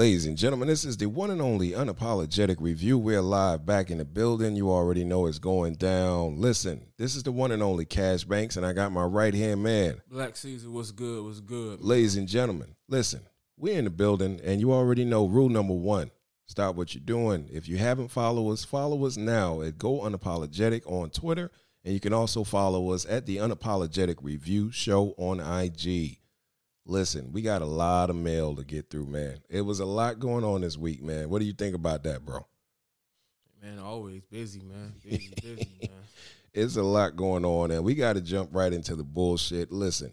Ladies and gentlemen, this is the one and only unapologetic review. We're live back in the building. You already know it's going down. Listen, this is the one and only Cash Banks, and I got my right hand man. Black Caesar, what's good? What's good? Ladies and gentlemen, listen, we're in the building, and you already know rule number one stop what you're doing. If you haven't followed us, follow us now at Go Unapologetic on Twitter, and you can also follow us at the Unapologetic Review Show on IG. Listen, we got a lot of mail to get through, man. It was a lot going on this week, man. What do you think about that, bro? Man, always busy, man. Busy, busy, man. It's a lot going on, and we got to jump right into the bullshit. Listen,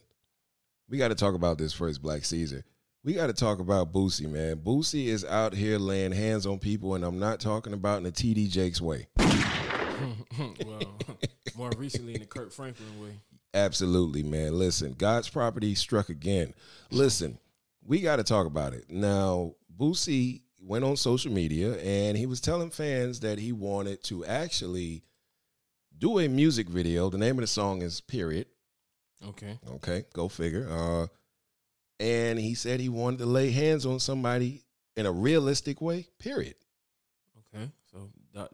we got to talk about this first, Black Caesar. We got to talk about Boosie, man. Boosie is out here laying hands on people, and I'm not talking about in the TD Jakes way. well, more recently in the Kirk Franklin way. Absolutely, man. Listen, God's property struck again. Listen, we got to talk about it. Now, Boosie went on social media and he was telling fans that he wanted to actually do a music video. The name of the song is Period. Okay. Okay, go figure. Uh, and he said he wanted to lay hands on somebody in a realistic way, period. Okay. So dot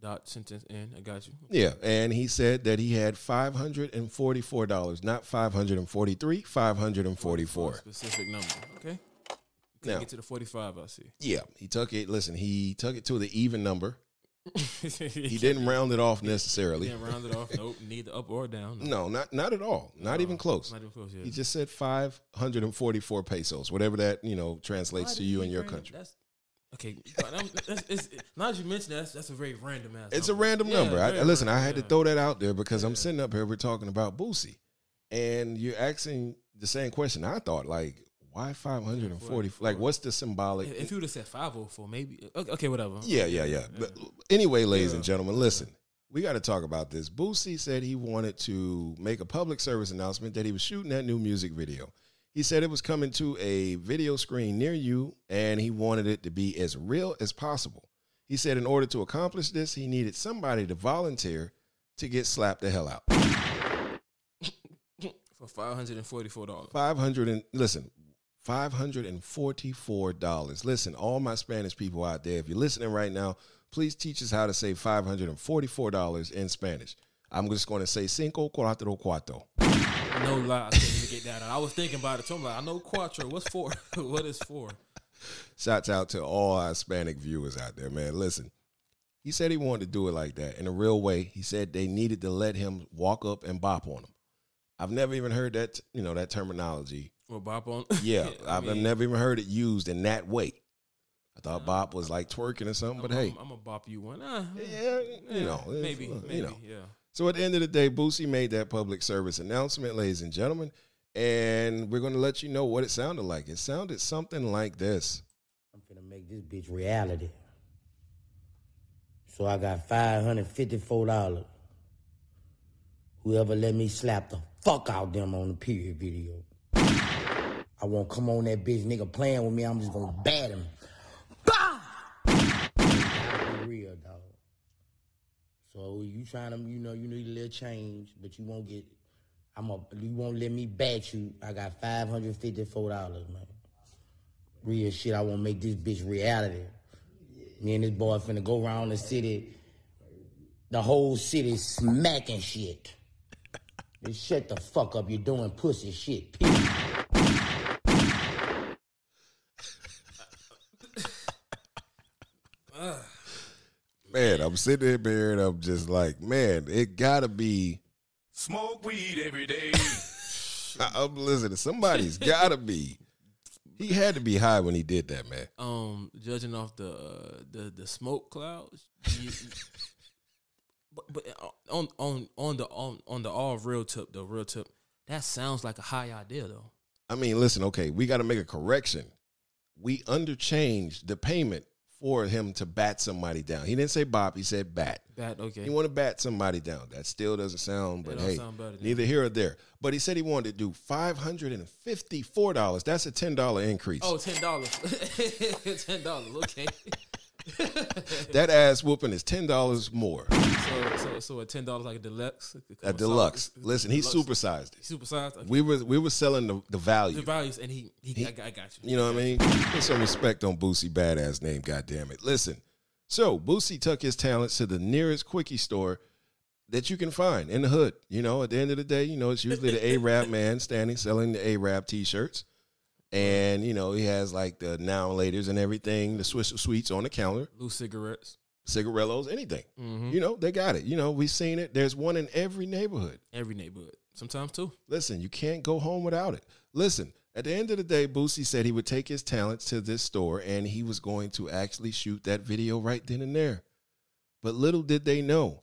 dot sentence in. I got you. Yeah, and he said that he had five hundred and forty-four dollars, not five hundred and forty-three, five hundred and forty-four. Specific number. Okay. Now- get to the forty-five. I see. Yeah, he took it. Listen, he took it to the even number. he He didn't round it off necessarily. Didn't round it off. Nope. Neither up or down. No, not not at all. Not even close. Not even close. Yeah. He just said five hundred and forty-four pesos, whatever that you know translates Why to you in your country. That's okay. that's, it's, now that you mention that, that's, that's a very random ass. It's a number. random Yeah, number. I, listen, I had to throw that out there because I'm sitting up here. We're talking about Boosie, and you're asking the same question. I thought, like, why 540? Like, what's the symbolic? If you would have said five oh four, maybe. Okay, okay, whatever. Yeah, yeah, yeah. But anyway, ladies and gentlemen, listen. We got to talk about this. Boosie said he wanted to make a public service announcement that he was shooting that new music video. He said it was coming to a video screen near you and he wanted it to be as real as possible. He said in order to accomplish this, he needed somebody to volunteer to get slapped the hell out. for five hundred and forty four dollars. 500 and listen, $544. Listen, all my Spanish people out there, if you're listening right now, please teach us how to say $544 in Spanish. I'm just going to say cinco cuatro cuatro. No lie, I couldn't get that. out. I was thinking about it. So I'm like, I know quattro. What's four? what is four? Shouts out to all our Hispanic viewers out there, man. Listen, he said he wanted to do it like that in a real way. He said they needed to let him walk up and bop on him. I've never even heard that, you know, that terminology. Well, bop on. Yeah, I I've mean, never even heard it used in that way. I thought bop was like twerking or something, but I'm, hey, I'm, gonna bop you one. Ah, yeah, you know, maybe, uh, maybe, you know. yeah. So at the end of the day, Boosie made that public service announcement, ladies and gentlemen, and we're going to let you know what it sounded like. It sounded something like this. I'm finna make this bitch reality. So I got five hundred fifty-four dollars. Whoever let me slap the fuck out them on the period video. I won't come on that bitch nigga playing with me. I'm just gonna bat him. Bah! Real, dog. So you trying to, you know, you need a little change, but you won't get. I'm a. You won't let me bat you. I got five hundred fifty-four dollars, man real shit. I want to make this bitch reality. Me and this boy finna go around the city, the whole city smacking shit. Just shut the fuck up. You're doing pussy shit. Period. Man, I'm sitting here and I'm just like, man, it gotta be. Smoke weed every day. I'm listening. Somebody's gotta be. He had to be high when he did that, man. Um, judging off the uh, the the smoke clouds, you, but but on on on the on on the all real tip, the real tip, that sounds like a high idea though. I mean, listen, okay, we got to make a correction. We underchanged the payment for him to bat somebody down. He didn't say bop, he said bat. Bat, okay. He want to bat somebody down. That still doesn't sound, but hey, sound neither here or there. But he said he wanted to do five hundred and fifty-four dollars. That's a ten dollar increase. Oh, ten dollars. ten dollars. Okay. that ass whooping is ten dollars more. So, so, so at ten dollars like a deluxe. A deluxe. solid. Listen, he Deluxe. supersized it. supersized. Okay. We were we were selling the, the the values, and he, he, I, got- I got you. You know what I mean? Put some respect on Boosie badass name, goddamn it. Listen, so Boosie took his talents to the nearest quickie store that you can find in the hood. You know, at the end of the day, you know, it's usually the Arab man standing selling the Arab t-shirts. And, you know, he has like the now and laters and everything, the Swisher Sweets on the counter, Loose cigarettes. cigarellos, anything. Mm-hmm. You know, they got it. You know, we've seen it. There's one in every neighborhood. Every neighborhood. Sometimes two. Listen, you can't go home without it. Listen, at the end of the day, Boosie said he would take his talents to this store and he was going to actually shoot that video right then and there. But little did they know,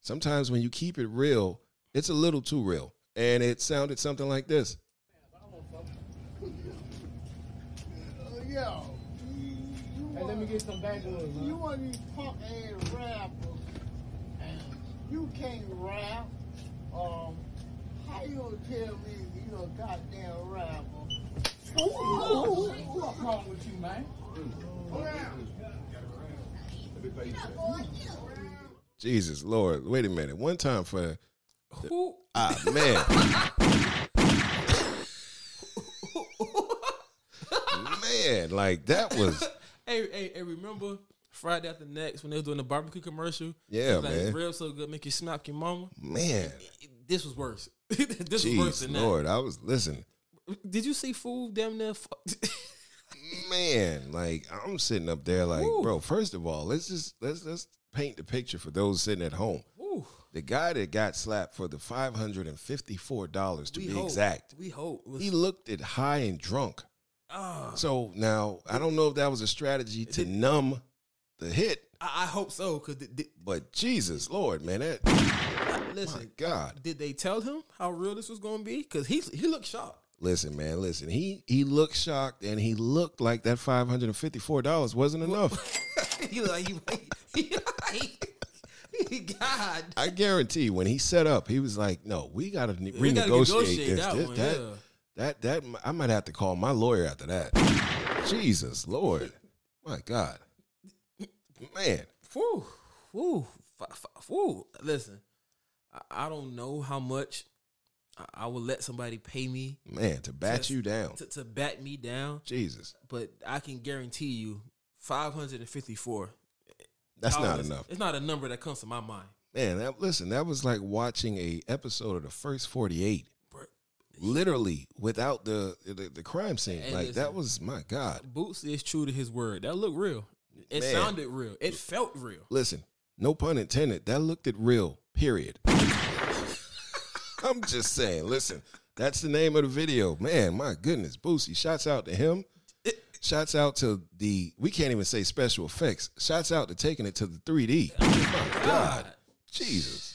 sometimes when you keep it real, it's a little too real. And it sounded something like this. Yo, Hey, let me get some backwoods, you want these punk ass rappers, and you can't rap. Um, how you gonna tell me you a goddamn rapper? What's wrong with you, man? Jesus Lord, wait a minute. One time for Who? ah man. man, like that was Hey, hey, hey! Remember Friday after next when they were doing the barbecue commercial? Yeah, like, man. Real so good, make you smack your mama. man. This was worse. this was worse Jeez than Lord, I was listening. Did you see food damn near? Fu- man, like I'm sitting up there like, Woo. bro, first of all, let's just let's let's paint the picture for those sitting at home. Woo. The guy that got slapped for the five hundred and fifty four dollars to We be hope. exact. We hope. Was- He looked at high and drunk. Ah, So now I don't know if that was a strategy to numb the hit, I, I hope so. Cause th- th- but Jesus Lord, man, that my listen, God. did they tell him how real this was going to be? Cause he he looked shocked. Listen, man, listen. He he looked shocked and he looked like that five hundred and fifty four dollars wasn't enough. he like he, he, he, God. I guarantee when he set up, he was like, "No, we got to renegotiate this. that This- one, that, yeah. That, that, I might have to call my lawyer after that. Jesus, Lord, my God, man, Whew, whew, whew. Listen, I, I don't know how much I, I would let somebody pay me man, to bat Just- you down, to, to bat me down, Jesus, but I can guarantee you, five hundred and fifty-four. that's not enough, It's not a number that comes to my mind. man. That, listen, that was like watching a episode of the first forty eight, Bruh. Literally without the the, the crime scene. Hey, like that was my God. Boots is true to his word. That looked real. It Man. sounded real. It felt real. Listen, no pun intended. That looked at real. Period. I'm just saying. Listen, that's the name of the video. Man, my goodness, Boosie. Shouts out to him. Shouts out to the. We can't even say special effects. Shouts out to taking it to the 3D. My God, Jesus.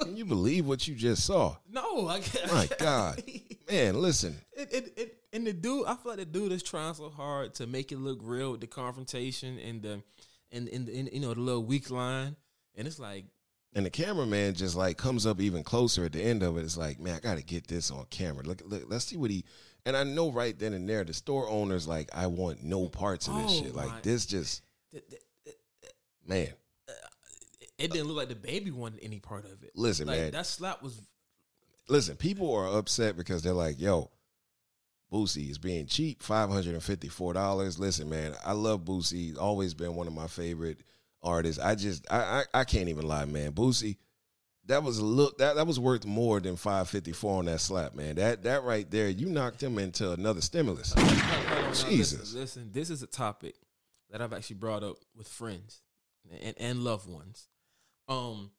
Can you believe what you just saw? No, I can't. My God, man. Listen, It, it, it, and the dude, I feel like the dude is trying so hard to make it look real with the confrontation and the, and, and, and you know the little weak line, and it's like, and the cameraman just like comes up even closer at the end of it. It's like, man, I got to get this on camera. Look, look, let's see what he. And I know right then and there, the store owner's like, I want no parts of this Oh, shit. Like this, just th- th- man. It didn't look like the baby wanted any part of it. Listen, like man. that slap was Listen, people are upset because they're like, yo, Boosie is being cheap, five hundred and fifty four dollars. Listen, man, I love Boosie. He's always been one of my favorite artists. I just, I, I, I can't even lie, man. Boosie, that was look that that was worth more than five fifty four on that slap, man. That that right there, you knocked him into another stimulus. Hold on, now, Jesus. Listen, listen, this is a topic that I've actually brought up with friends and, and loved ones. Um,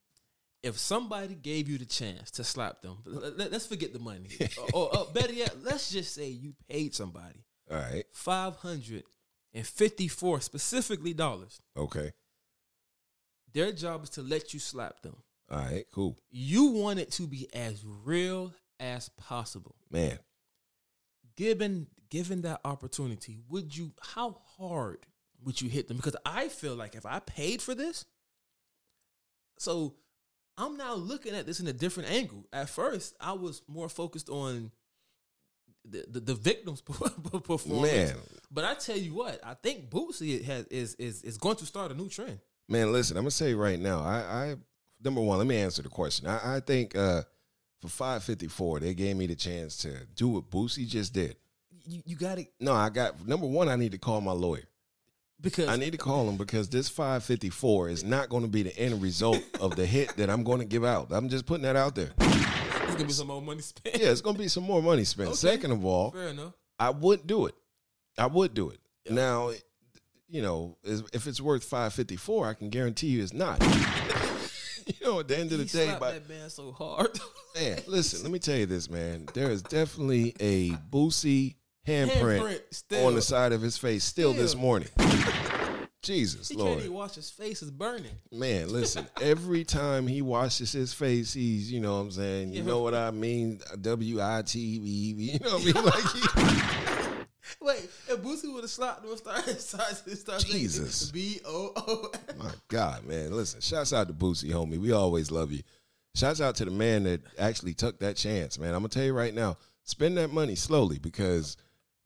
if somebody gave you the chance to slap them, let, us forget the money. or, or better yet, let's just say you paid somebody All right, five hundred and fifty-four specifically dollars. okay, Their job is to let you slap them. all right, cool, You want it to be as real as possible. man. given given that opportunity, would you how hard would you hit them? Because I feel like if I paid for this, so I'm now looking at this in a different angle. At first, I was more focused on the the, the victim's performance. Man, But I tell you what, I think Boosie has is is is going to start a new trend. Man, listen, I'm gonna say right now, I, I number one, let me answer the question. I, I think uh, for 554, they gave me the chance to do what Boosie just did. You, you got it. No, I got number one. I need to call my lawyer. Because I need to call him because this 554 is not going to be the end result of the hit that I'm going to give out. I'm just putting that out there. it's gonna be some more money spent. Yeah, it's going to be some more money spent. Okay. Second of all, Fair enough. I would do it. I would do it. Now, you know, if it's worth 554, I can guarantee you it's not. you know, at the end of the He day, by, that man so hard. man, listen, let me tell you this, man. There is definitely a Boosie handprint, Handprint on the side of his face still this morning. Jesus, he Lord. can't even wash his face; it's burning. Man, listen, every time he washes his face, he's, you know what I'm saying? You Yeah. know what I mean? W I T V. You know what I mean? Like, he, Wait, if Boosie would have slapped him, started, started, started Jesus. B O O. my God, man. Listen, shouts out to Boosie, homie. We always love you. Shouts out to the man that actually took that chance, man. I'm going to tell you right now, spend that money slowly because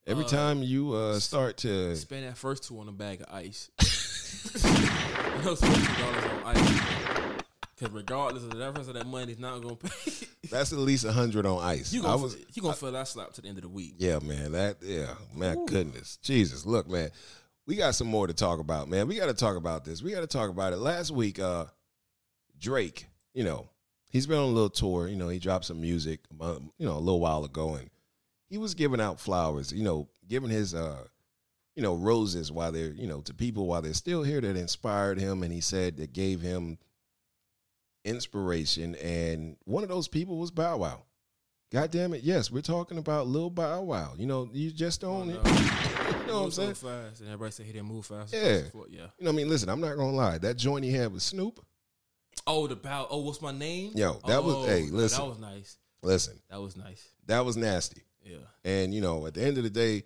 every Uh, time you uh, start to. Spend that first two on a bag of ice. Those fifty dollars on ice. Because regardless of the difference of that money, it's not gonna pay. That's at least a hundred on ice. you I gonna was, you gonna feel that slap to the end of the week. Yeah, man. That yeah, man. Goodness, Jesus. Look, man. We got some more to talk about, man. We got to talk about this. We got to talk about it. Last week, uh, Drake. You know, he's been on a little tour. You know, he dropped some music, uh, you know, a little while ago, and he was giving out flowers. You know, giving his uh, you know, roses while they're you know to people while they're still here that inspired him, and he said that gave him inspiration. And one of those people was Bow Wow. God damn it, yes, we're talking about Lil Bow Wow. You know, you just Oh, don't. you know what I'm so saying? fast, and everybody said he didn't move fast. Yeah. yeah. You know what I mean? Listen, I'm not gonna lie. That joint he had with Snoop. Oh, the bow. Oh, what's my name? Yo, that was- Oh, hey, listen. That was nice. Listen, That was nice. that was nasty. Yeah. And you know, at the end of the day,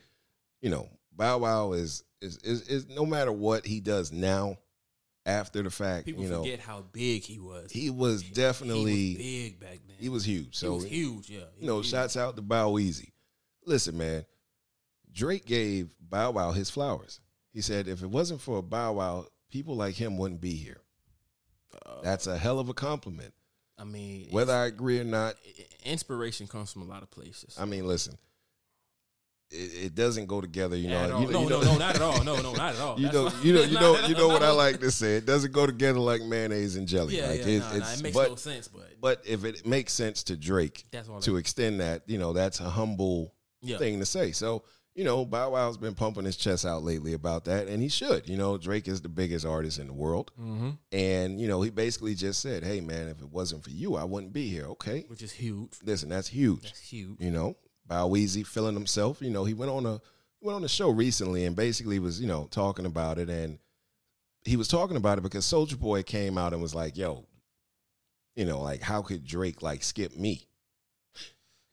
you know, Bow Wow is is is, is no matter what he does now, after the fact, People you know, forget how big he was. he was He definitely was big back then. he was huge. He So was huge. Yeah. He you know, huge. shouts out to Bow Weezy. Listen, man, Drake gave Bow Wow his flowers. He said if it wasn't for Bow Wow, people like him wouldn't be here. Uh, That's a hell of a compliment. I mean, Whether I agree or not, inspiration comes from a lot of places. I mean, listen, it, it doesn't go together. You know, At all. you, no, you no, know, no, not at all. No, no, not at all. You know, you know, you know, you know what I like to say. It doesn't go together like mayonnaise and jelly. Yeah, like yeah, it's, nah, nah, it makes but no sense, but but if it makes sense to Drake to extend that, you know, that's a humble yeah, thing to say. So, you know, Bow Wow's been pumping his chest out lately about that, and he should. You know, Drake is the biggest artist in the world. mm-hmm. And, you know, he basically just said, hey, man, if it wasn't for you, I wouldn't be here. Okay. which is huge. Listen, that's huge. That's huge. You know, Bow Weezy feeling himself. You know, he went on a he went on a show recently and basically was, you know, talking about it. And he was talking about it because Soulja Boy came out and was like, yo, you know, like, how could Drake, like, skip me?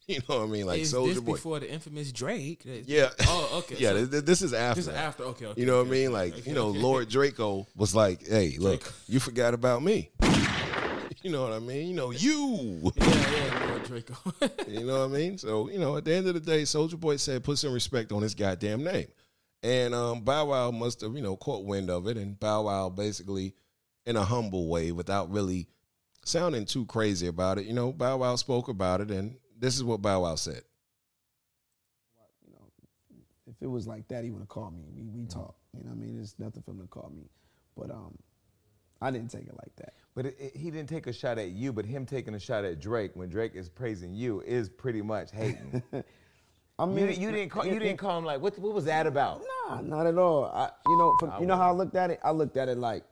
You know what I mean? Like, Soulja this Boy. before the infamous Drake? Yeah. Oh, okay. yeah, so th- this is after. this is after. Okay, okay. You know what I okay, mean? Like, okay, you know, okay. Lord Draco was like, hey, look, Draco. you forgot about me. you know what I mean? You know, you. Yeah, yeah, Lord Draco. You know what I mean? So, you know, at the end of the day, Soulja Boy said put some respect on his goddamn name. And um, Bow Wow must have, you know, caught wind of it. And Bow Wow basically, in a humble way, without really sounding too crazy about it, you know, Bow Wow spoke about it. And this is what Bow Wow said. you know, if it was like that, he would have called me. We we talk. You know what I mean? It's nothing for him to call me. But um, I didn't take it like that. But it, it- he didn't take a shot at you, but him taking a shot at Drake when Drake is praising you is pretty much hating. I you, mean, you didn't call you didn't call him like what what was that about? Nah, not at all. I, you know, from, I you know how I looked at it. I looked at it like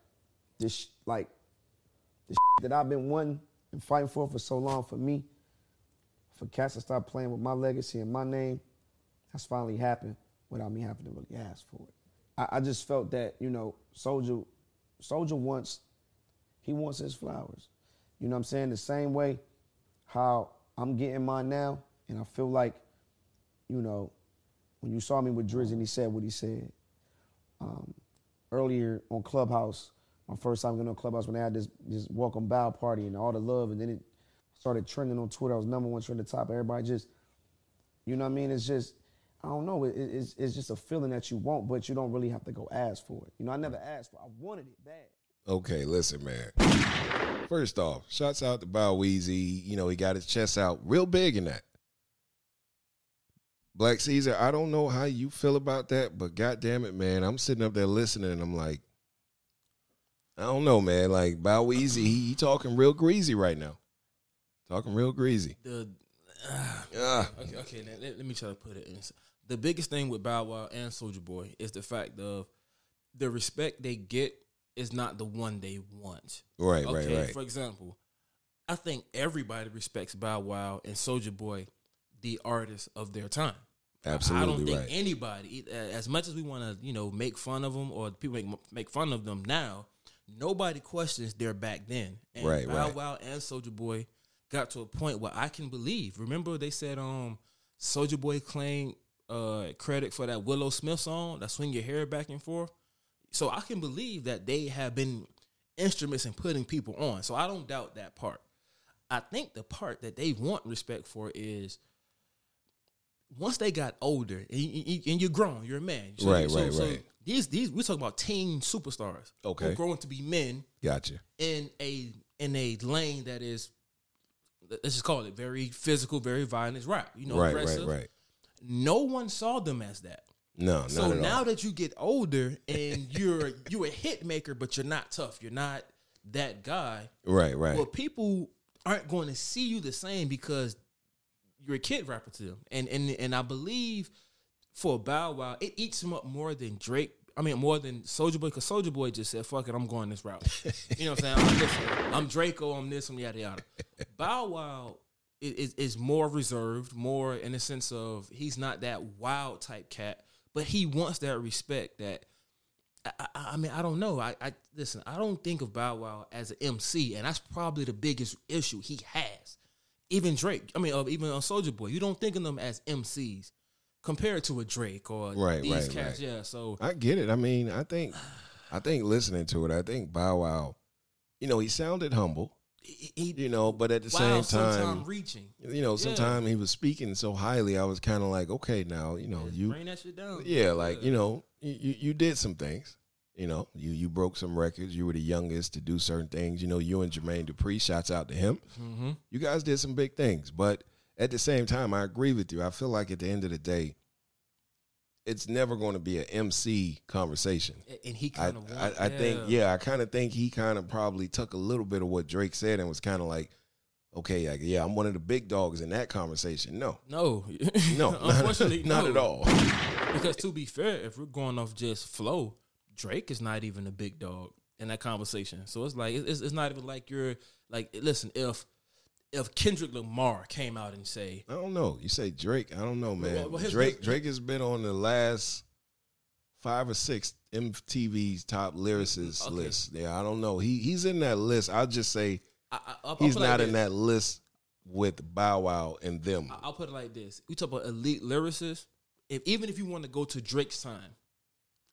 this, like the that I've been wanting and fighting for for so long for me. For cats to start playing with my legacy and my name, that's finally happened without me having to really ask for it. I, I just felt that you know, Soulja, Soulja wants, he wants his flowers. You know what I'm saying? The same way how I'm getting mine now, and I feel like, you know, when you saw me with Drizzy and he said what he said um, earlier on Clubhouse, my first time going on Clubhouse when they had this this welcome bow party and all the love, and then it started trending on Twitter. I was number one trending the top. Everybody just, you know what I mean? It's just, I don't know. It- it's, it's just a feeling that you want, but you don't really have to go ask for it. You know, I never asked for. it. I wanted it bad. Okay, listen, man. First off, shouts out to Bow Weezy. You know, he got his chest out real big in that. Black Caesar, I don't know how you feel about that, but god damn it, man. I'm sitting up there listening and I'm like, I don't know, man. Like Bow Weezy, he, he talking real greasy right now. Talking real greasy. The Ah, okay, okay then, let, let me try to put it in. The biggest thing with Bow Wow and Soulja Boy is the fact of the respect they get is not the one they want. right, Okay, right, right. for example, I think everybody respects Bow Wow and Soulja Boy, the artists of their time. Absolutely, I don't think right. anybody, uh, as much as we want to, you know, make fun of them or people make make fun of them now, nobody questions their back then. And Right, Bow right. Wow and Soulja Boy got to a point where I can believe. Remember, they said um, Soulja Boy claimed uh, credit for that Willow Smith song, that swing your hair back and forth. So I can believe that they have been instruments in putting people on. So I don't doubt that part. I think the part that they want respect for is once they got older and, you, and you're grown, you're a man. So, Right, so, right, so right. These these we're talking about teen superstars. Okay. who growing to be men Gotcha. in a in a lane that is let's just call it very physical, very violent rap. You know, right, right, aggressive. right. No one saw them as that. No, So now all. that you get older and you're you're a hit maker, but you're not tough. You're not that guy. Right, right. Well, people aren't going to see you the same because you're a kid rapper to them. And and and I believe for a Bow Wow, it eats him up more than Drake. I mean, more than Soulja Boy, because Soulja Boy just said, "Fuck it, I'm going this route." You know what I'm saying? I'm, listen, I'm Draco. I'm this. I'm yada yada. Bow Wow is is more reserved, more in the sense of he's not that wild type cat, but he wants that respect. That I, I, I mean, I don't know. I, I listen. I don't think of Bow Wow as an MC, and that's probably the biggest issue he has. Even Drake, I mean, uh, even on Soulja Boy, you don't think of them as MCs compared to a Drake or Right, these right, cats. right. Yeah, so I get it. I mean, I think, I think listening to it, I think Bow Wow, you know, he sounded humble, he, he you know, but at the wow, same time, reaching. you know, Yeah. sometimes he was speaking so highly, I was kind of like, okay, now, you know, you, bring that shit down. yeah, like you know, you, you you did some things. You know, you you broke some records. You were the youngest to do certain things. You know, you and Jermaine Dupri. Shouts out to him. Mm-hmm. You guys did some big things, but at the same time, I agree with you. I feel like at the end of the day, it's never going to be an MC conversation. and he I, kind of. I, I think, yeah, I kind of think he kind of probably took a little bit of what Drake said and was kind of like, okay, like, yeah, I'm one of the big dogs in that conversation. No, No, no, unfortunately, not, no. at all. Because to be fair, if we're going off just flow, Drake is not even a big dog in that conversation. So it's like it's, it's not even like you're like listen if if Kendrick Lamar came out and say I don't know. You say Drake. I don't know, man. Well, well, his- Drake his- Drake has been on the last five or six MTV's top lyricists Okay. list. Yeah, I don't know. He he's in that list. I'll just say I, I, he's I'll put it not like in that list with Bow Wow and them. I- I'll put it like this: we talk about elite lyricists. If even if you want to go to Drake's time,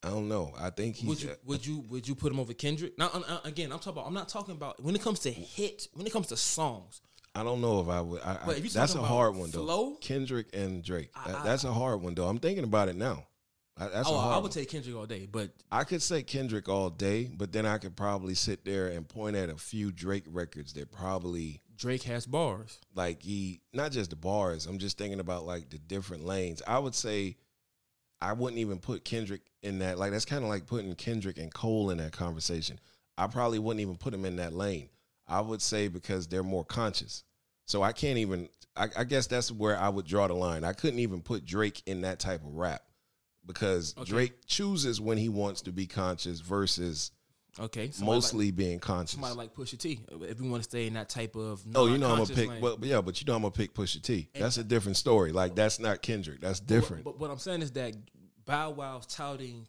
I don't know. I think he's would you would you would you put him over Kendrick? Now uh, uh, again, I'm talking about. I'm not talking about when it comes to hit. When it comes to songs, I don't know if I would. I, But I, if you're that's a hard one though. flow? Kendrick and Drake. That- I- that's a hard one though. I'm thinking about it now. I, that's oh, a hard. I would take Kendrick all day. But I could say Kendrick all day, but then I could probably sit there and point at a few Drake records that probably Drake has bars. like he not just the bars. I'm just thinking about like the different lanes. I would say I wouldn't even put Kendrick in that. Like that's kind of like putting Kendrick and Cole in that conversation. I probably wouldn't even put him in that lane. I would say because they're more conscious. So I can't even. I, I guess that's where I would draw the line. I couldn't even put Drake in that type of rap because Okay. Drake chooses when he wants to be conscious versus Okay, mostly like, being conscious. somebody like Pusha T. If we want to stay in that type of Oh, you know I'm gonna pick, lane. but but yeah, but you know I'm gonna pick Pusha T. That's a different story. Like that's not Kendrick. That's different. But, what I'm saying is that Bow Wow's touting.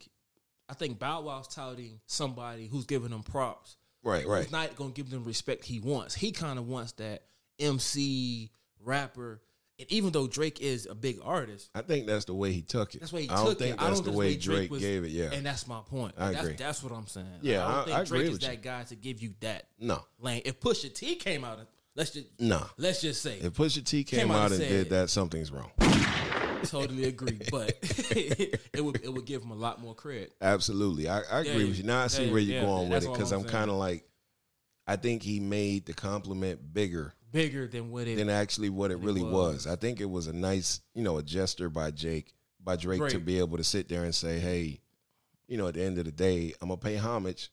I think Bow Wow's touting somebody who's giving them props. right, right. He's not gonna give them respect he wants. He kind of wants that MC rapper. And even though Drake is a big artist, I think that's the way he took it. that's why he I took don't think it. I that's don't the way Drake Drake was- gave it. Yeah, and that's my point. I that's, agree. That's what I'm saying. Yeah, I don't I- think I agree Drake is with you. that guy to give you that no, lane. If Pusha T came out, and let's just no. let's just say If Pusha T came, Came out and and did that, something's wrong. totally agree, but it would it would give him a lot more credit. Absolutely, I, I agree Yeah, with you. Now I see yeah, where you're yeah, going with it because I'm I'm kind of like, I think he made the compliment bigger Bigger than what it than actually what it It really was. was. I think it was a nice, you know, a gesture by Jake, by Drake, to be able to sit there and say, hey, you know, at the end of the day, I'm gonna pay homage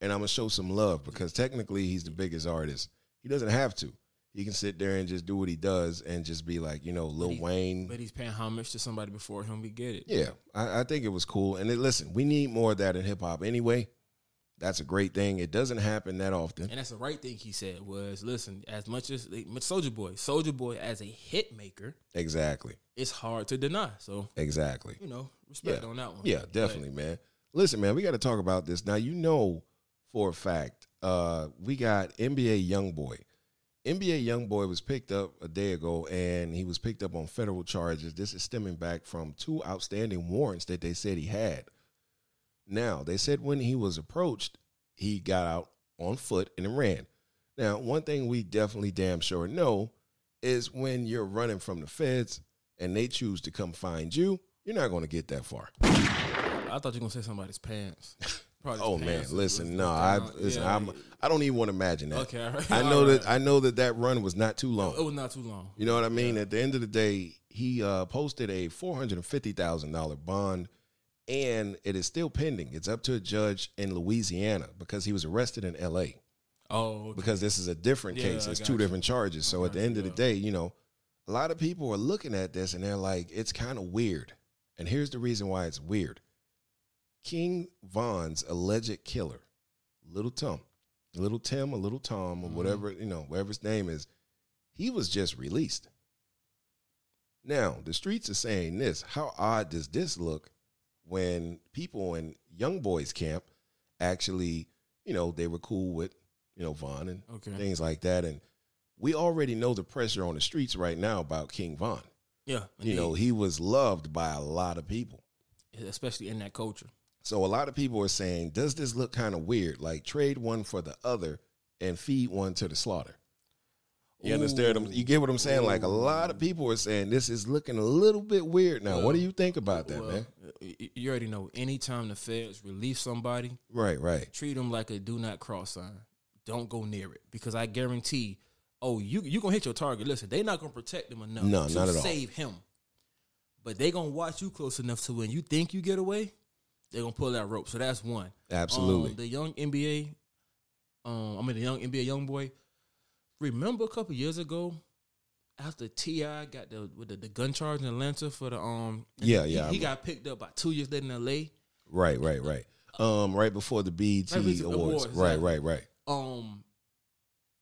and I'm gonna show some love because technically he's the biggest artist. He doesn't have to. He can sit there and just do what he does and just be like, you know, Lil he- Wayne. but he's paying homage to somebody before him. We get it. Yeah, I, I think it was cool. And then, listen, we need more of that in hip hop anyway. That's a great thing. It doesn't happen that often. And that's the right thing he said was, listen, as much as Soulja Boy, Soulja Boy as a hit maker, Exactly. it's hard to deny. So Exactly. you know, respect Yeah. on that one. Yeah, But definitely, man. Listen, man, we got to talk about this. Now, you know for a fact, uh, we got NBA Youngboy. NBA Youngboy was picked up a day ago and he was picked up on federal charges. This is stemming back from two outstanding warrants that they said he had. Now, they said when he was approached, he got out on foot and ran. Now, one thing we definitely damn sure know is when you're running from the feds and they choose to come find you, you're not going to get that far. I thought you were gonna say somebody's pants. Probably Oh man, listen, was no, I listen. Yeah, I'm. I don't even want to imagine that. Okay, right. I know All that. I know that that run was not too long. It was not too long. You know what I mean? At the end of the day, he uh, posted a four hundred and fifty thousand dollar bond, and it is still pending. It's up to a judge in Louisiana because he was arrested in L.A. Oh, okay. Because this is a different Yeah, case. It's two you. different charges. So at the end of the day, you know, a lot of people are looking at this and they're like, it's kind of weird. And here's the reason why it's weird. King Von's alleged killer, Little Tom, Little Tim or Little Tom or Mhm. whatever, you know, whatever his name is, he was just released. Now, the streets are saying this. How odd does this look when people in Youngboy's camp actually, you know, they were cool with, you know, Von and Okay. things like that. And we already know the pressure on the streets right now about King Von. yeah, You know, he was loved by a lot of people. especially in that culture. So a lot of people are saying, does this look kind of weird? Like trade one for the other and feed one to the slaughter. You understand? Ooh. You get what I'm saying? Like a lot of people are saying this is looking a little bit weird now. what do you think about that, Well, man? You already know. Anytime the feds release somebody, Right, right. treat them like a do not cross sign. Don't go near it because I guarantee. Oh, you you gonna hit your target. Listen, they not gonna protect him enough No, to not at all. save him. But they gonna watch you close enough to when you think you get away, they gonna pull that rope. So that's one. Absolutely. Um, the young NBA, um, I mean the young NBA Youngboy. Remember a couple years ago, after T.I. got the with the, the gun charge in Atlanta for the um, Yeah, he- yeah, he, got picked up by two years later in L.A. Right, right, right. Um, right before the BET Right awards. awards, Right, right, right. Um,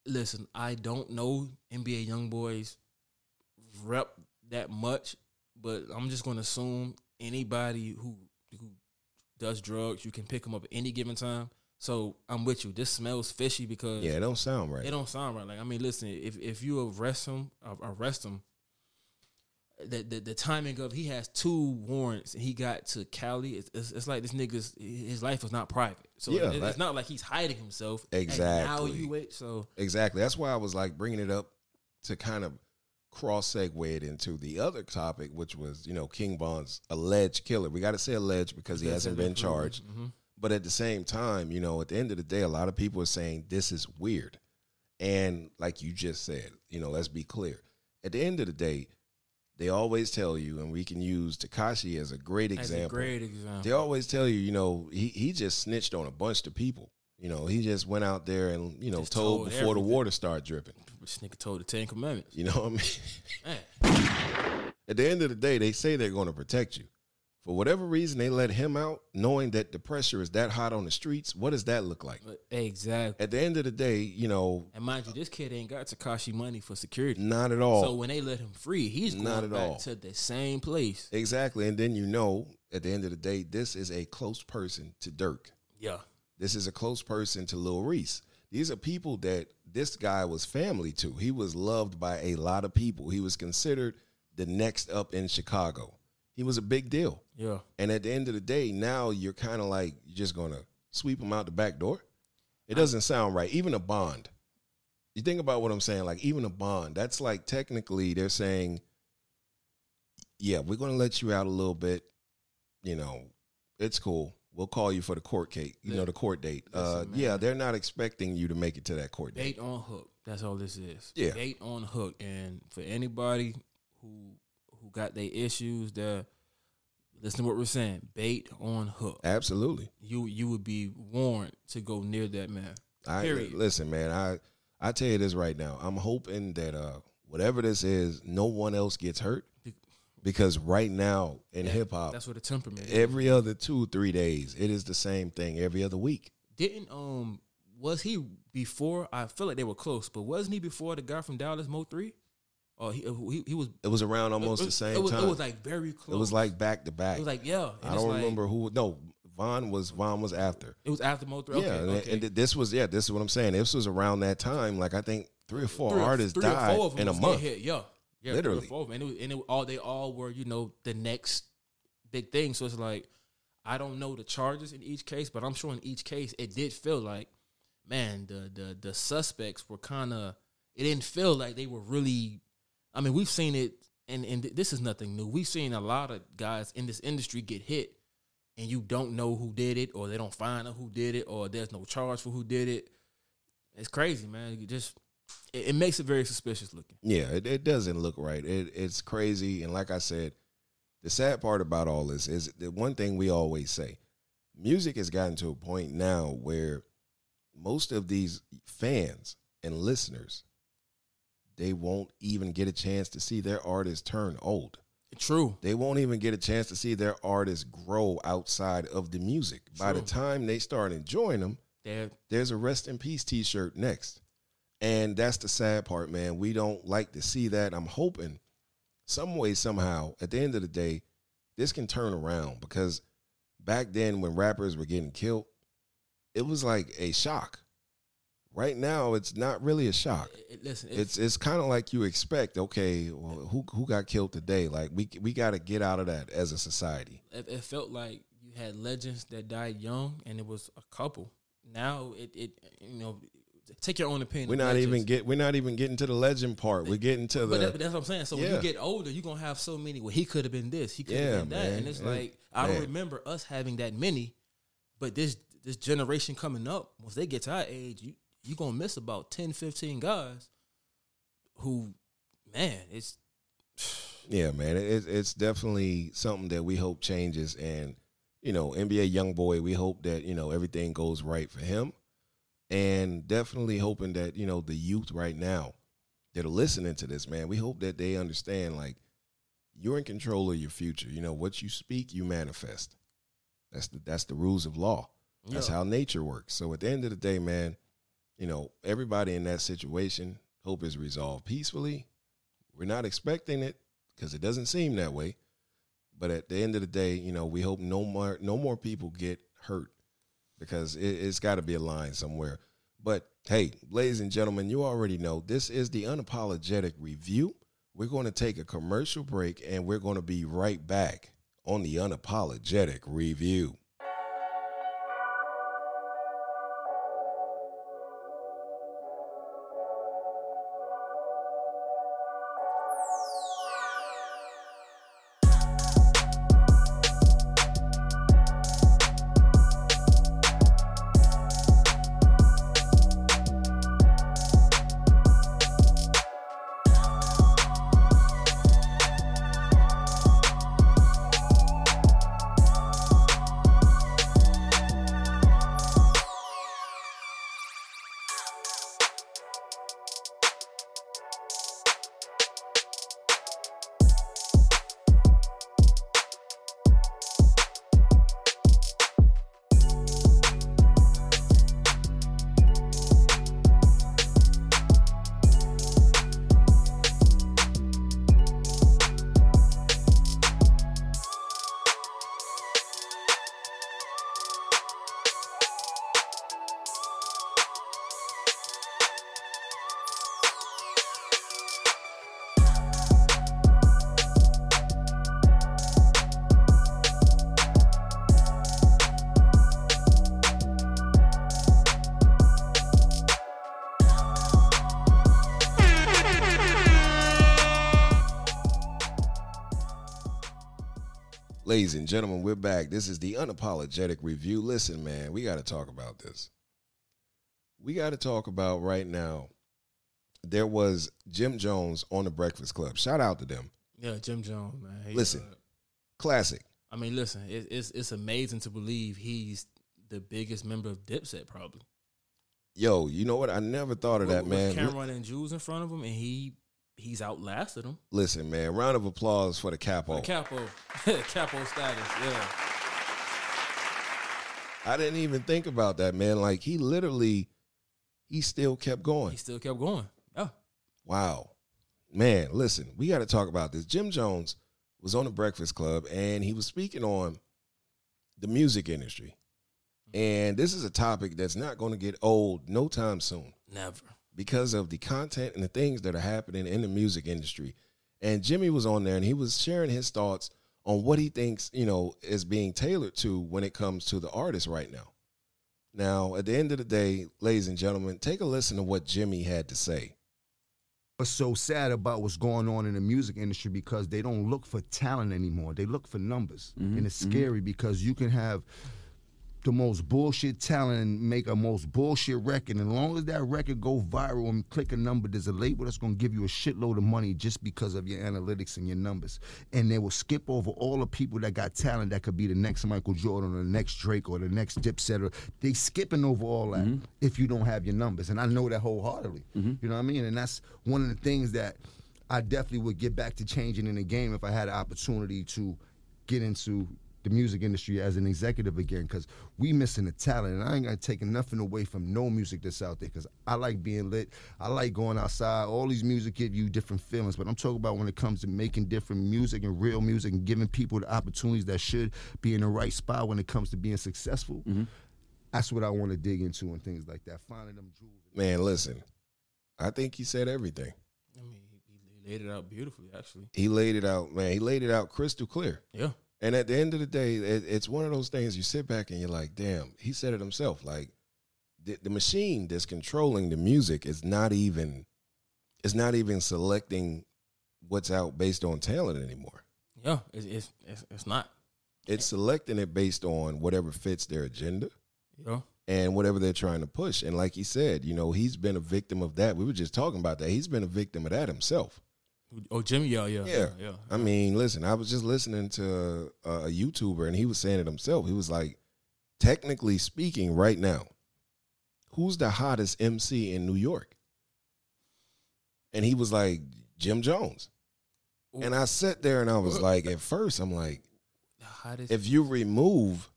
listen, I don't know NBA Youngboy's rep that much, but I'm just going to assume anybody who who does drugs, you can pick them up at any given time. So I'm with you. This smells fishy because Yeah, it don't sound right. it don't sound right. Like I mean, listen, if if you arrest him, arrest him. The, the the timing of he has two warrants and he got to Cali. It's, it's, it's like this nigga's his life was not private, so Yeah, it- it's not like he's hiding himself. Now Exactly. you wait. So Exactly. That's why I was like bringing it up to kind of cross segue it into the other topic, which was, you know, King Von's alleged killer. We got to say alleged because he hasn't been charged. Mhm. But at the same time, you know, at the end of the day, a lot of people are saying this is weird. And like you just said, you know, let's be clear. At the end of the day, they always tell you, and we can use Tekashi as a great That's a example. great example. They always tell you, you know, he, he just snitched on a bunch of people. You know, he just went out there and, you know, told, told before the everything. water started dripping. This nigga told the Ten Commandments. You know what I mean? At the end of the day, they say they're going to protect you. For whatever reason, they let him out, knowing that the pressure is that hot on the streets. What does that look like? exactly. At the end of the day, you know, And mind you, this kid ain't got Tekashi money for security. not at all. So when they let him free, he's going Not at back all. to the same place. exactly. And then you know, at the end of the day, this is a close person to Durk. Yeah. This is a close person to Lil Reese. These are people that this guy was family to. He was loved by a lot of people. He was considered the next up in Chicago. He was a big deal. Yeah. And at the end of the day, now you're kind of like you're just gonna sweep him out the back door. It doesn't sound right. Even a bond. You think about what I'm saying. Like even a bond. That's like technically they're saying yeah, we're gonna let you out a little bit. You know, it's cool. We'll call you for the court date, You Yeah. know, the court date. uh, Listen, man. yeah, they're not expecting you to make it to that court date. Bait on hook. That's all this is. Yeah. Bait on hook. And for anybody who who got their issues, there, listen to what we're saying. Bait on hook. Absolutely. You you would be warned to go near that man. I Period. listen, man. I I tell you this right now. I'm hoping that uh, whatever this is, no one else gets hurt. Because right now in hip hop, That's what the temperament. is. every other two three days, it is the same thing. Every other week. Didn't um was he before? I feel like they were close, but wasn't he before the guy from Dallas Mo3? Or he uh, he, he was It was around almost it, the same it was, time. It was like very close. It was like back to back. it was like yeah. I don't like- remember who. No, Von was Von was after. It was after Mo3. Okay, yeah, and, okay. and this was yeah. This is what I'm saying. This was around that time. Like I think three or four Three artists three or died four of them in a month. Hit. Yeah, yeah, Literally. four and it was, and it, all they all were you know the next big thing. So it's like I don't know the charges in each case, but I'm sure in each case it did feel like man the the the suspects were kind of it didn't feel like they were really. I mean, we've seen it, and and this is nothing new. We've seen a lot of guys in this industry get hit, and you don't know who did it, or they don't find out who did it, or there's no charge for who did it. It's crazy, man. You just it, it makes it very suspicious looking. Yeah, it, it doesn't look right. It, it's crazy. And like I said, the sad part about all this is the one thing we always say music has gotten to a point now where most of these fans and listeners they won't even get a chance to see their artists turn old. True. They won't even get a chance to see their artists grow outside of the music. By the time they start enjoying them, They're there's a rest in peace t-shirt next and that's the sad part man we don't like to see that i'm hoping some way somehow at the end of the day this can turn around because back then when rappers were getting killed it was like a shock right now it's not really a shock listen. It, it's it's kind of like you expect okay well, who who got killed today like we we got to get out of that as a society it, it felt like you had legends that died young, and it was a couple. Now it it you know take your own opinion. we're not even get we're not even getting to the legend part we're getting to the But, that, but that's what I'm saying. So when you get older, you're gonna have so many. Well, he could have been this. He could have Yeah, been that. man. And it's Yeah. like I don't remember us having that many. But this this generation coming up, once they get to our age, you you gonna miss about 10, 15 guys who, man, it's Yeah, man, it, it's definitely something that we hope changes, and you know, NBA Youngboy, we hope that you know everything goes right for him, and definitely hoping that you know the youth right now that are listening to this, man, we hope that they understand like you're in control of your future. You know, what you speak, you manifest. That's the that's the rules of law. That's Yeah. how nature works. So at the end of the day, man, you know, everybody in that situation, hope is resolved peacefully. We're not expecting it because it doesn't seem that way. But at the end of the day, you know, we hope no more no more people get hurt because it, it's got to be a line somewhere. But hey, ladies and gentlemen, you already know this is the unapologetic review. We're going to take a commercial break and we're going to be right back on the unapologetic review. Ladies and gentlemen, we're back. This is the unapologetic review. Listen, man, we got to talk about this. We got to talk about right now. There was Jim Jones on the Breakfast Club. Shout out to them. Yeah, Jim Jones, man. He, Listen, uh, classic. I mean, listen, it, it's it's amazing to believe he's the biggest member of Dipset, probably. Yo, you know what? I never thought of that, With- with man. Cam'ron and Juelz in front of him, and he he's outlasted him. Listen, man. Round of applause for the The capo. capo, capo status. Yeah, I didn't even think about that, man. Like he literally, he still kept going. he still kept going. Yeah, Wow. Man, listen, we got to talk about this. Jim Jones was on the Breakfast Club and he was speaking on the music industry. Mm-hmm. And this is a topic that's not going to get old no time soon never. Because of the content and the things that are happening in the music industry. And Jimmy was on there and he was sharing his thoughts on what he thinks, you know, is being tailored to when it comes to the artist right now. Now, at the end of the day, ladies and gentlemen, take a listen to what Jimmy had to say. what's so sad about what's going on in the music industry because they don't look for talent anymore. They look for numbers. Mm-hmm, and it's mm-hmm. scary because you can have the most bullshit talent and make a most bullshit record. And as long as that record go viral and click a number, there's a label that's gonna give you a shitload of money just because of your analytics and your numbers. And they will skip over all the people that got talent that could be the next Michael Jordan or the next Drake or the next Dipset. Or, they skipping over all that mm-hmm. if you don't have your numbers. And I know that wholeheartedly. Mm-hmm. You know what I mean? And that's one of the things that I definitely would get back to changing in the game if I had an opportunity to get into the music industry as an executive again because we missing the talent. And I ain't gonna take nothing away from no music that's out there because I like being lit. I like going outside. All these music give you different feelings. But I'm talking about when it comes to making different music and real music and giving people the opportunities that should be in the right spot when it comes to being successful. Mm-hmm. That's what I want to dig into and things like that. Finding them jewels. Man, listen, I think he said everything. I mean, he, he laid it out beautifully, actually. He laid it out, man. He laid it out crystal clear. Yeah, And at the end of the day, it, it's one of those things you sit back and you're like, damn, he said it himself. Like the, the machine that's controlling the music is not even is not even selecting what's out based on talent anymore. yeah. It's it's it's, it's not. It's selecting it based on whatever fits their agenda Yeah, and whatever they're trying to push. And like he said, you know, he's been a victim of that. We were just talking about that. He's been a victim of that himself. Oh, Jimmy, yeah, yeah, Yeah. yeah. I mean, listen, I was just listening to a, a YouTuber and he was saying it himself. He was like, technically speaking, right now, who's the hottest MC in New York? And he was like, Jim Jones. And I sat there and I was like, at first, I'm like, if you remove,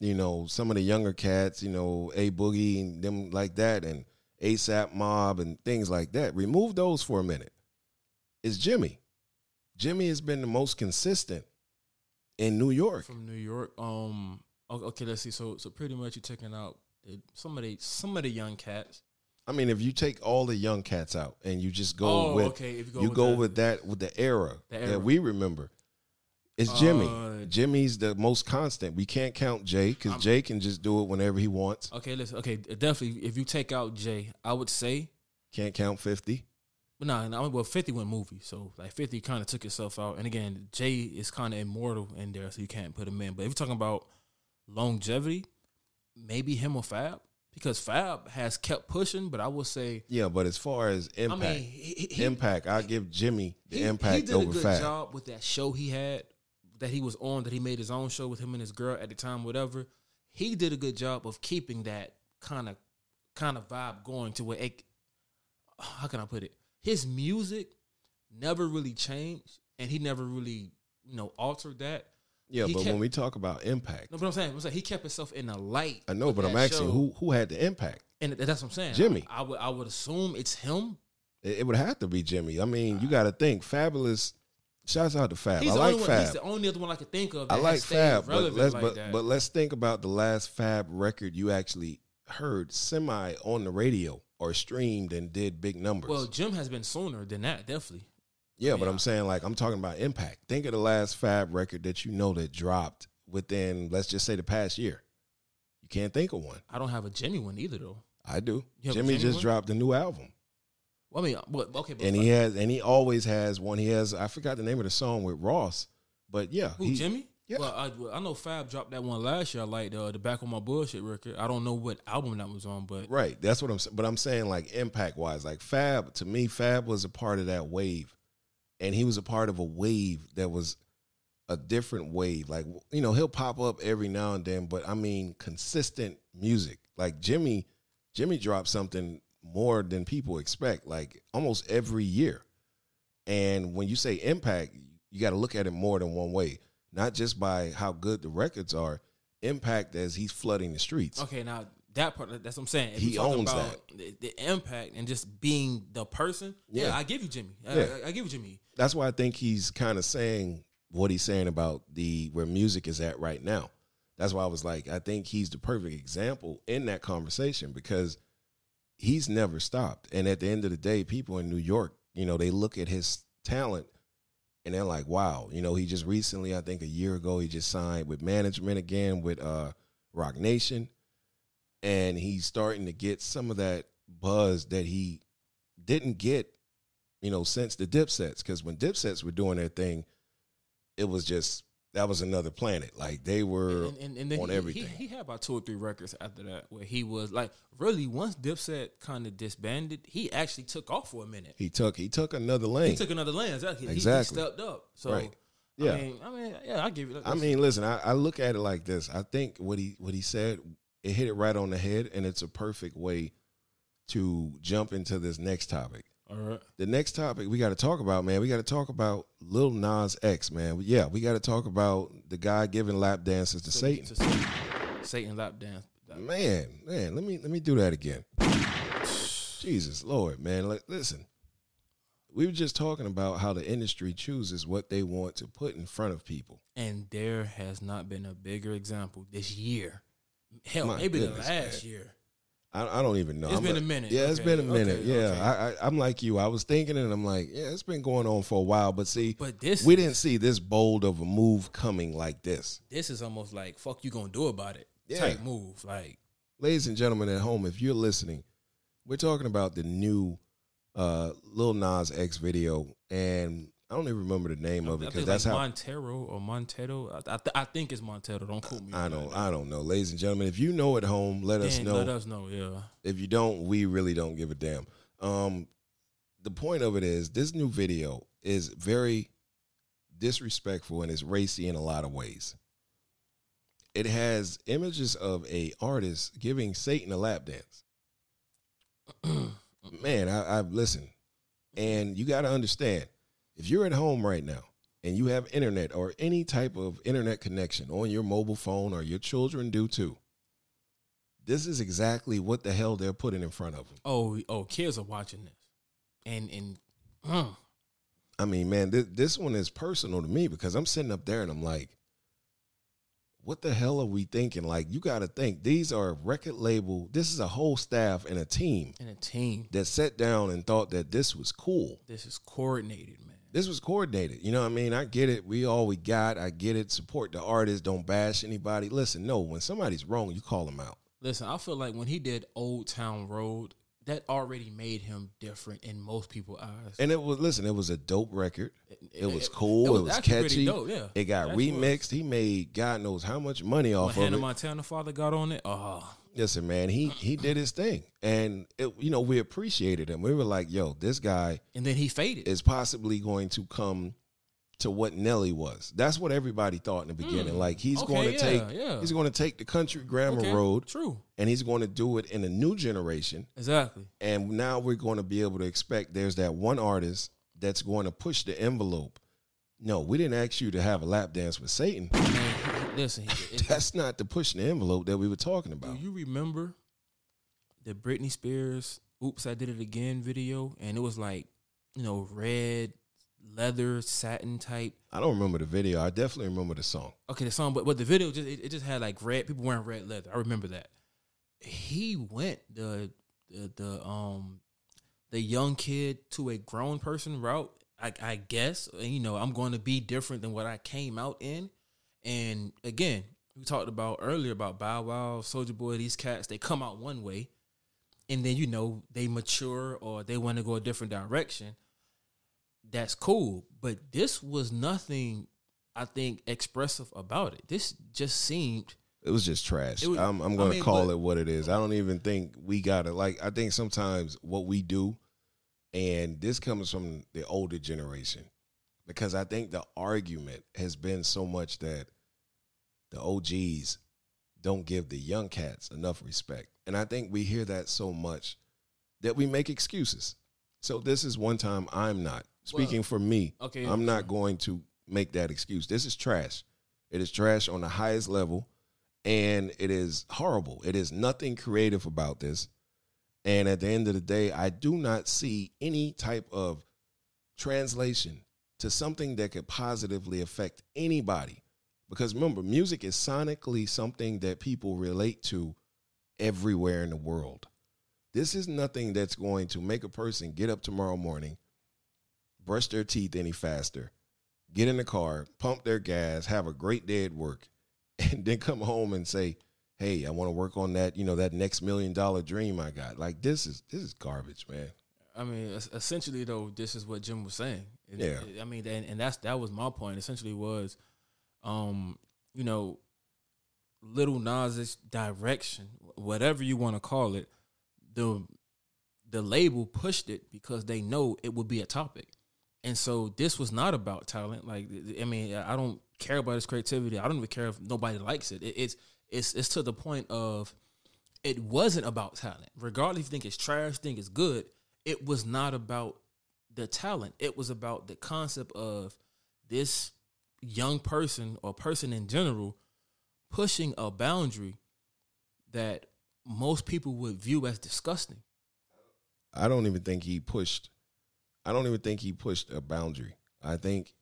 you know, some of the younger cats, you know, A Boogie and them like that, and ASAP Mob and things like that, remove those for a minute. It's Jimmy. Jimmy has been the most consistent in New York. from New York. Um. Okay, let's see. So, so pretty much you're taking out some of the some of the young cats. I mean, if you take all the young cats out and you just go Oh, with okay, you go you with go that- with that with the era, The era. that we remember, it's Jimmy. Uh, Jimmy's the most constant. We can't count Jay because Jay can just do it whenever he wants. Okay, listen. Okay, definitely. If you take out Jay, I would say, Can't count fifty. But nah, nah, well, Fifty went movie, so like Fifty kind of took itself out. And again, Jay is kind of immortal in there, so you can't put him in. But if you're talking about longevity, maybe him or Fab, because Fab has kept pushing. But I will say, Yeah, but as far as impact, I mean, he, he, impact, I give Jimmy the he, impact he did over a good Fab. job with that show he had that he was on that he made his own show with him and his girl at the time whatever he did a good job of keeping that kind of kind of vibe going to where it how can i put it his music never really changed and he never really you know altered that Yeah, He but kept- when we talk about impact, no but i'm saying, I'm saying he kept himself in the light I know, but I'm asking show. who who had the impact. and that's what i'm saying Jimmy. i, I would i would assume it's him It, it would have to be Jimmy. I mean, you got to think. Fabolous. Shouts out to Fab. he's I like one Fab. he's the only other one i could think of I like Fab, but let's like but, that. but let's think about the last Fab record you actually heard semi on the radio or streamed and did big numbers. Well, Jim has been sooner than that, definitely. yeah, but. I'm saying like I'm talking about impact. Think of the last Fab record that you know that dropped within let's just say the past year. You can't think of one. I don't have a Jimmy one either, though. I do. You have a Jimmy Jimmy just one? dropped a new album. Well, I mean, but, okay, but and he has and he always has one. He has I forgot the name of the song with Ross, But yeah, Who he- Jimmy? Yeah. Well, I, I know Fab dropped that one last year. I like uh, the back on my bullshit record. I don't know what album that was on, but Right. That's what I'm saying. But I'm saying like impact wise, like Fab to me, Fab was a part of that wave, and he was a part of a wave that was a different wave. Like you know, he'll pop up every now and then, but I mean consistent music. Like Jimmy, Jimmy dropped something more than people expect, like almost every year. And when you say impact, you got to look at it more than one way, not just by how good the records are. Impact as he's flooding the streets. okay, now that part that's what I'm saying. If He owns about The, the impact and just being the person. Yeah, Yeah. I give you Jimmy. I, Yeah. I, I give you Jimmy. that's why I think he's kind of saying what he's saying about the where music is at right now. That's why I was like, I think he's the perfect example in that conversation because he's never stopped. And at the end of the day, people in New York, you know, they look at his talent and they're like, wow, you know, he just recently, I think a year ago, he just signed with management again with uh Roc Nation. And he's starting to get some of that buzz that he didn't get you know, since the Dipsets. Because when Dipsets were doing their thing, it was just that was another planet. Like they were And, and, and then on he, everything. He, he had about two or three records after that where he was like, really, once Dipset kind of disbanded, he actually took off for a minute. he took he took another lane. He took another lane. Exactly. He- Exactly. He, stepped up. So, Right. Yeah. I mean, I mean, yeah, I give you. I mean, listen, I, I look at it like this. I think what he what he said, it hit it right on the head, and it's a perfect way to jump into this next topic. All right. The next topic we got to talk about, man. We got to talk about Lil Nas X, man. Yeah, we got to talk about the guy giving lap dances to Satan. To Satan. Satan lap dance. Man, man, let me let me do that again. Jesus Lord, man. Like, listen, we were just talking about how the industry chooses what they want to put in front of people. And there has not been a bigger example this year. Hell, My maybe the goodness, last man. year. I, I don't even know. It's I'm been like- a minute. Yeah, it's been a minute. okay, yeah, okay. I, I, I'm like you. I was thinking, and I'm like, yeah, it's been going on for a while. But see, But this we is- didn't see this bold of a move coming like this. This is almost like fuck you gonna do about it Yeah. type move. Like ladies and gentlemen at home, if you're listening, we're talking about the new uh, Lil Nas X video, and I don't even remember the name of it because that's like how Montero or Montero. I, I, th- I think it's Montero. Don't quote me. I don't that. I don't know, ladies and gentlemen. If you know at home, let us know. Let us know. Yeah. If you don't, we really don't give a damn. Um, the point of it is, this new video is very disrespectful and it's racy in a lot of ways. It has images of a artist giving Satan a lap dance. Man, I, I've listened, and you got to understand, if you're at home right now and you have internet or any type of internet connection on your mobile phone or your children do too, this is exactly what the hell they're putting in front of them. Oh, oh, kids are watching this, and and mm, I mean, man, this, this one is personal to me because I'm sitting up there and I'm like, what the hell are we thinking? Like, you got to think these are record label. This is a whole staff and a team and a team. that sat down and thought that this was cool. This is coordinated, man. This was coordinated. You know what I mean? I get it. We all we got. I get it. Support the artist. Don't bash anybody. Listen, no, when somebody's wrong, you call them out. Listen, I feel like when he did Old Town Road, that already made him different in most people's eyes. And it was listen, it was a dope record. It was it- cool. it It was was, actually pretty catchy. dope, yeah. It got was. remixed. He made God knows how much money when off of Hannah it. Montana father got on it, oh, Listen, man, he he did his thing, and it, you know we appreciated him. We were like, "Yo, this guy and then he faded. is possibly going to come to what Nelly was." That's what everybody thought in the beginning. Mm. Like he's. Okay, going to yeah, take yeah. he's going to take the country grammar Okay, road, True. and he's going to do it in a new generation. Exactly. And now we're going to be able to expect there's that one artist that's going to push the envelope. No, we didn't ask you to have a lap dance with Satan. Man, he- he- listen, it- That's not the pushing the envelope that we were talking about. do about. you remember the Britney Spears "Oops, I Did It Again" video? And it was like, you know, red leather satin type. I don't remember the video. I definitely remember the song. Okay, the song, but but the video just it, it just had like red people wearing red leather. I remember that. He went the the, the um the young kid to a grown person route. I, I guess And, you know I'm going to be different than what I came out in. And again, we talked about earlier about Bow Wow, Soulja Boy. These cats they come out one way, and then you know they mature or they want to go a different direction. That's cool, but this was nothing I think expressive about it. This just seemed It was just trash. Was- I'm, I'm going to mean, call but- it what it is. I don't even think we got to like. I think sometimes what we do, and this comes from the older generation, because I think the argument has been so much that the OGs don't give the young cats enough respect, and I think we hear that so much that we make excuses. So this is one time I'm not speaking Well, for me. okay, I'm not going to make that excuse. This is trash. It is trash on the highest level and it is horrible. It is nothing creative about this. And at the end of the day, I do not see any type of translation to something that could positively affect anybody. Because remember, music is sonically something that people relate to everywhere in the world. This is nothing that's going to make a person get up tomorrow morning, brush their teeth any faster, get in the car, pump their gas, have a great day at work, and then come home and say, "Hey, I want to work on that, you know, that next million dollar dream I got." Like this is this is garbage, man. I mean, essentially though, this is what Jim was saying. It- Yeah. it- I mean, and, and that's that was my point. Essentially, was, um, you know, Lil Nas's direction, whatever you want to call it, the the label pushed it because they know it would be a topic, and so this was not about talent. Like, I mean, I don't care about his creativity. I don't even care if nobody likes it. it it's it's it's to the point of it wasn't about talent. Regardless if you think it's trash, think it's good, it was not about the talent. It was about the concept of this young person or person in general pushing a boundary that most people would view as disgusting. I don't even think he pushed. I don't even think he pushed a boundary. I think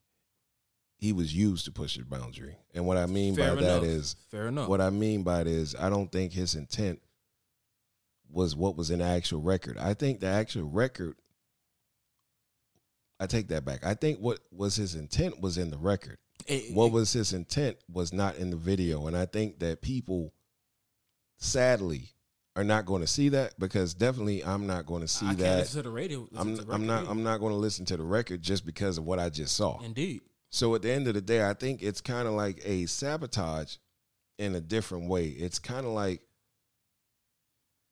he was used to push a boundary. And what I mean Fair by that enough. is, Fair enough. what I mean by it is, I don't think his intent was what was in the actual record. I think the actual record. I take that back. I think what was his intent was in the record. It- what it- was his intent was not in the video, and I think that people, sadly, are not going to see that because definitely I'm not going to see I can't that. listen to the radio. listen I'm to the I'm not I'm not going to listen to the record just because of what I just saw. Indeed. So at the end of the day, I think it's kind of like a sabotage in a different way. It's kind of like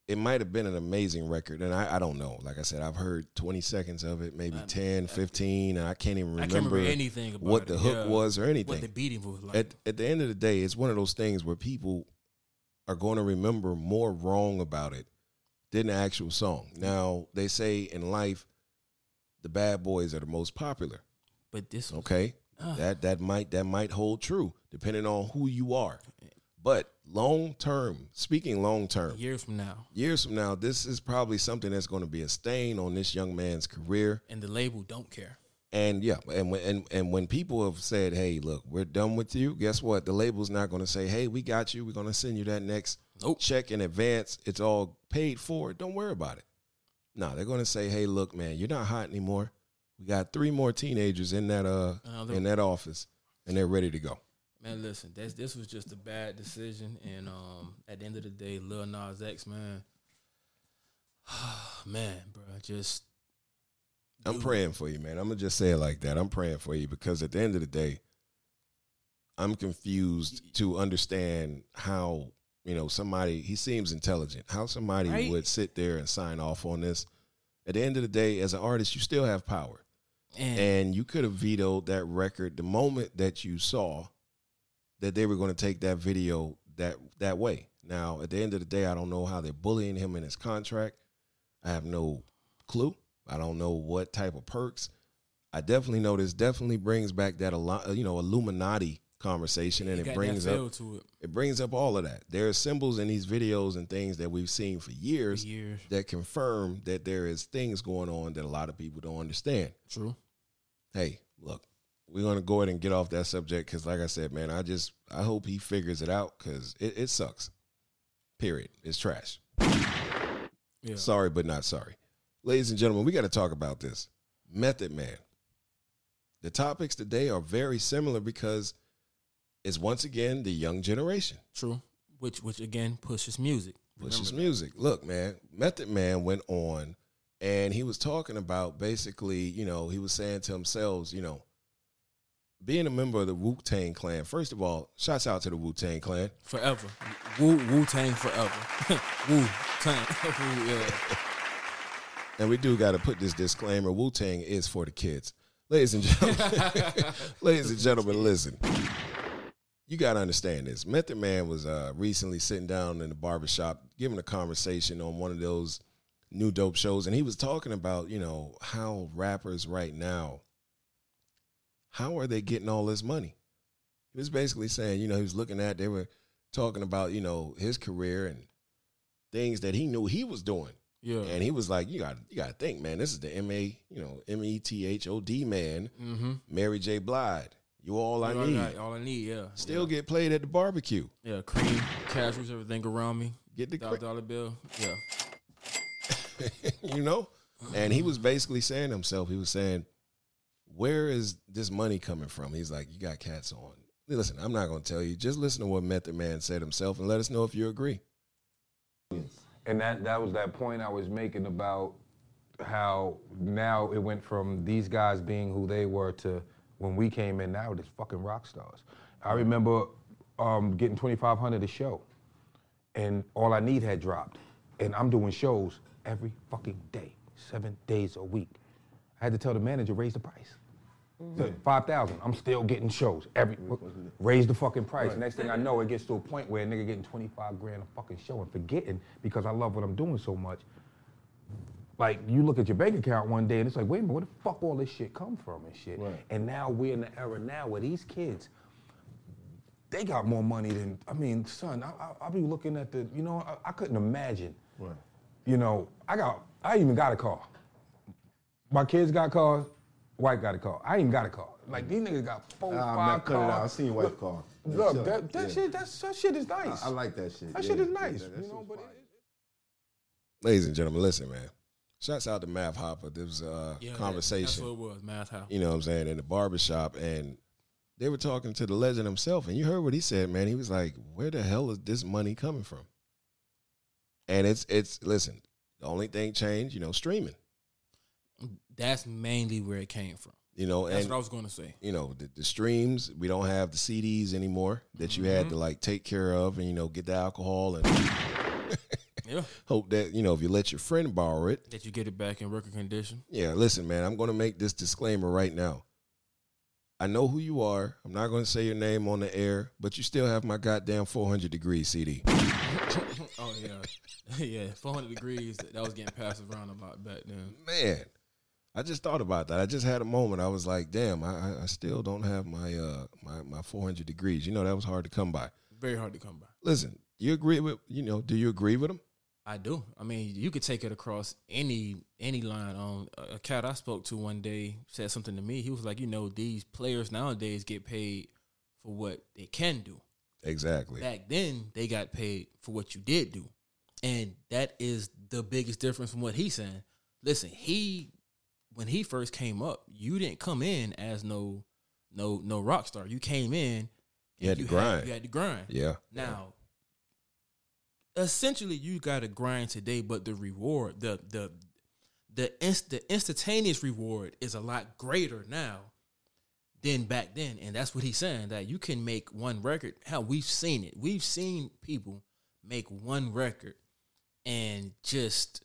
it might have been an amazing record, and I, I don't know. Like I said, I've heard 20 seconds of it, maybe I- 10, 15, and I can't even I remember, can't remember anything about what it, the hook yeah. was or anything. What the beating was like. at, at the end of the day, it's one of those things where people are going to remember more wrong about it than the actual song. Now, they say in life, the bad boys are the most popular. but this was, Okay, Ah. that that might that might hold true depending on who you are. But long term, speaking long term, years from now, years from now, this is probably something that's going to be a stain on this young man's career. and the label don't care. And yeah, and when and, and when people have said, "Hey, look, we're done with you," guess what? The label's not going to say, "Hey, we got you. We're going to send you that next Nope. check in advance. It's all paid for. Don't worry about it." No, they're going to say, "Hey, look, man, you're not hot anymore. We got three more teenagers in that uh Another- in that office, and they're ready to go." Man, listen, this this was just a bad decision, and um, at the end of the day, Lil Nas X, man, man, bro, just I'm Dude. praying for you, man. I'm gonna just say it like that. I'm praying for you because at the end of the day, I'm confused to understand how you know somebody. He seems intelligent. How somebody Right? would sit there and sign off on this. At the end of the day, as an artist, you still have power, and, and you could have vetoed that record the moment that you saw that they were going to take that video that that way. Now, at the end of the day, I don't know how they're bullying him in his contract. I have no clue. I don't know what type of perks. I definitely know this definitely brings back that a lot, you know, Illuminati conversation, and it brings up it it brings up all of that. There are symbols in these videos and things that we've seen for for years years. that confirm that there is things going on that a lot of people don't understand. True. Hey, look, we're gonna go ahead and get off that subject because, like I said, man, I just I hope he figures it out because it, it sucks. Period. It's trash. Yeah. Sorry, but not sorry. Ladies and gentlemen, we got to talk about this. Method Man. The topics today are very similar because it's once again the young generation. True. Which which again pushes music. Pushes music. Look, man, Method Man went on and he was talking about basically, you know, he was saying to himself, you know, being a member of the Wu Tang Clan. First of all, shouts out to the Wu Tang Clan. Forever. Wu Wu Tang forever. Wu Tang. Yeah. And we do got to put this disclaimer: Wu Tang is for the kids, ladies and gentlemen. ladies and gentlemen, listen. You got to understand this. Method Man was uh, recently sitting down in the barbershop giving a conversation on one of those new dope shows, and he was talking about you know how rappers right now, how are they getting all this money? He was basically saying, you know, he was looking at they were talking about you know his career and things that he knew he was doing. Yeah. And he was like, "You got, you got to think, man. This is the M A, you know, M E T H O D man, Mm-hmm. Mary J. Blige. You all I all need. got- all I need, yeah. Still get played at the barbecue. Yeah, cream, casuals, everything around me. Get the, Dollar cra- dollar bill. Yeah. you know. And he was basically saying to himself, he was saying, "Where is this money coming from?" He's like, "You got cats on." Listen, I'm not going to tell you. Just listen to what Method Man said himself, and let us know if you agree. And that that was that point I was making about how now it went from these guys being who they were to when we came in now, just fucking rock stars. I remember um, getting 2,500 a show, and All I Need had dropped, and I'm doing shows every fucking day, seven days a week. I had to tell the manager raise the price. Mm-hmm. Five thousand. I'm still getting shows every. Mm-hmm. Raise the fucking price. Next thing I know, it gets to a point where a nigga getting 25 grand a fucking show and forgetting because I love what I'm doing so much. Like you look at your bank account one day and it's like, wait a minute, where the fuck all this shit come from and shit? And now we're in the era now where these kids, they got more money than I mean, son. I, I, I'll be looking at the, you know, I, I couldn't imagine. You know, I got, I even got a car. My kids got cars. White got a car. I ain't got a car. Like these niggas got four, Ah, five man, cut it cars. out. I seen your wife's Look, car. Look, Yeah, that, that yeah. shit, that's, that shit is nice. I, I like that shit. That yeah. shit is Yeah, nice. that- that you shit's know, but fire. Ladies and gentlemen, listen, man. Shouts out to Math Hoffa. There was a Yeah, conversation. That's what it was, Math Hoffa. you know what I'm saying, in the barbershop and they were talking to the legend himself and you heard what he said, man. He was like, Where the hell is this money coming from? And it's it's listen, the only thing changed, you know, streaming. That's mainly where it came from. You know, That's and what I was going to say. you know, the, the streams, we don't have the CDs anymore that you had to mm-hmm. like take care of and, you know, get the alcohol and Yeah. hope that, you know, if you let your friend borrow it. That you get it back in working condition. Yeah, listen, man, I'm gonna make this disclaimer right now. I know who you are. I'm not gonna say your name on the air, but you still have my goddamn 400 degree CD. oh yeah, yeah. Four hundred degrees. That, that was getting passed around a lot back then. Man, I just thought about that. I just had a moment. I was like, damn, I, I- I still don't have my uh my, my 400 degrees. You know, that was hard to come by. Very hard to come by. Listen, you agree with you know? Do you agree with him? I do. I mean, you could take it across any any line. On a a cat I spoke to one day said something to me. He was like, you know, these players nowadays get paid for what they can do. Exactly. Back then, they got paid for what you did do, and that is the biggest difference from what he's saying. Listen, he when he first came up, you didn't come in as no no no rock star. You came in. You had and to grind. you had to grind. Yeah. Now, essentially, you got to grind today, but the reward, the the the inst- the instantaneous reward is a lot greater now than back then, and that's what he's saying that you can make one record. Hell, we've seen it. We've seen people make one record and just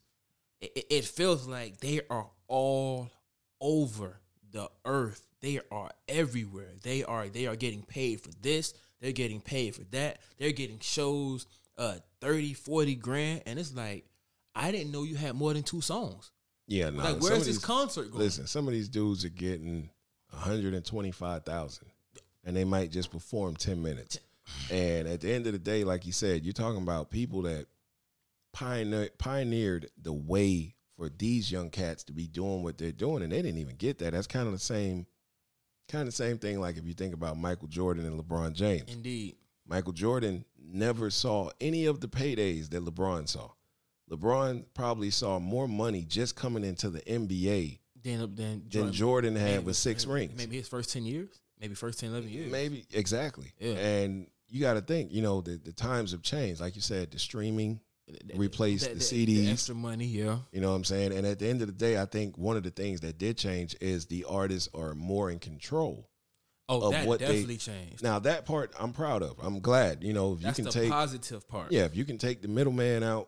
it, it feels like they are all over the earth. They are everywhere. They are they are getting paid for this. They're getting paid for that. They're getting shows uh 30, 40 grand and it's like I didn't know you had more than two songs. Yeah, no. Like, where's this these- concert going? Listen, some of these dudes are getting 125,000 and they might just perform 10 minutes. And at the end of the day, like you said, you're talking about people that pioneer, pioneered the way for these young cats to be doing what they're doing and they didn't even get that. That's kind of the same kind of the same thing like if you think about Michael Jordan and LeBron James. Indeed. Michael Jordan never saw any of the paydays that LeBron saw. LeBron probably saw more money just coming into the NBA Then then than Jordan had maybe- with six maybe- rings. Maybe his first 10 years, maybe first 10 11 years. Maybe exactly. Yeah. And you got to think, you know, the, the times have changed. Like you said, the streaming replaced the, CDs. extra money, yeah. You know what I'm saying? And at the end of the day, I think one of the things that did change is the artists are more in control. Oh, of that what definitely they changed. Now that part I'm proud of. I'm glad. You know, if That's you can the take positive part. Yeah, if you can take the middleman out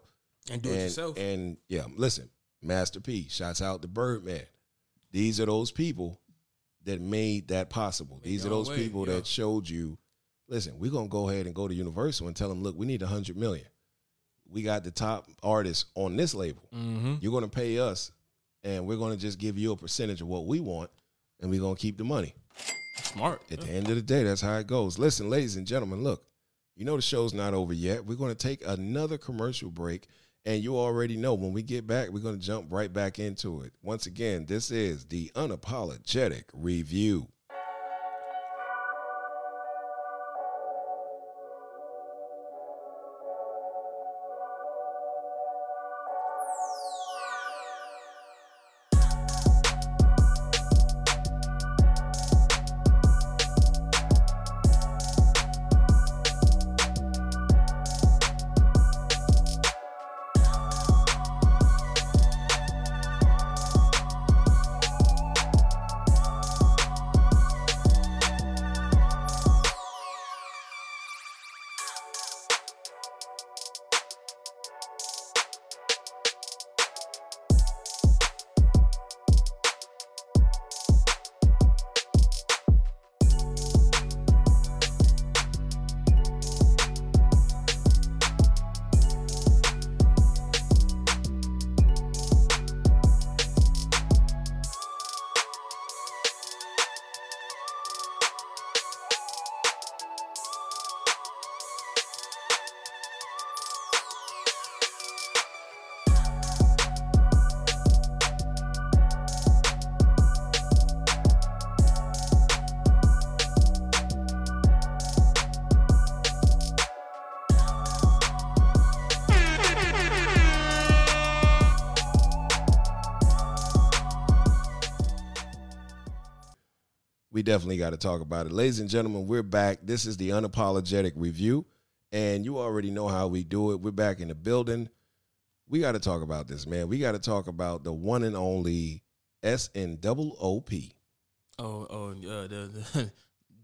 And do it yourself. And yeah, listen, Master P, shouts out to Birdman. These are those people that made that possible. These are those way, people yeah. that showed you, listen, we're gonna go ahead and go to Universal and tell them, look, we need a hundred million. We got the top artists on this label. Mm-hmm. You're gonna pay us, and we're gonna just give you a percentage of what we want, and we're gonna keep the money. Smart. At the end of the day, that's how it goes. Listen, ladies and gentlemen, look, you know the show's not over yet. We're going to take another commercial break, and you already know when we get back, we're going to jump right back into it. Once again, this is the Unapologetic Review. Definitely got to talk about it. Ladies and gentlemen, we're back. This is the Unapologetic Review, and you already know how we do it. We're back in the building. We got to talk about this, man. We got to talk about the one and only SNOOP. Oh, oh, uh, the the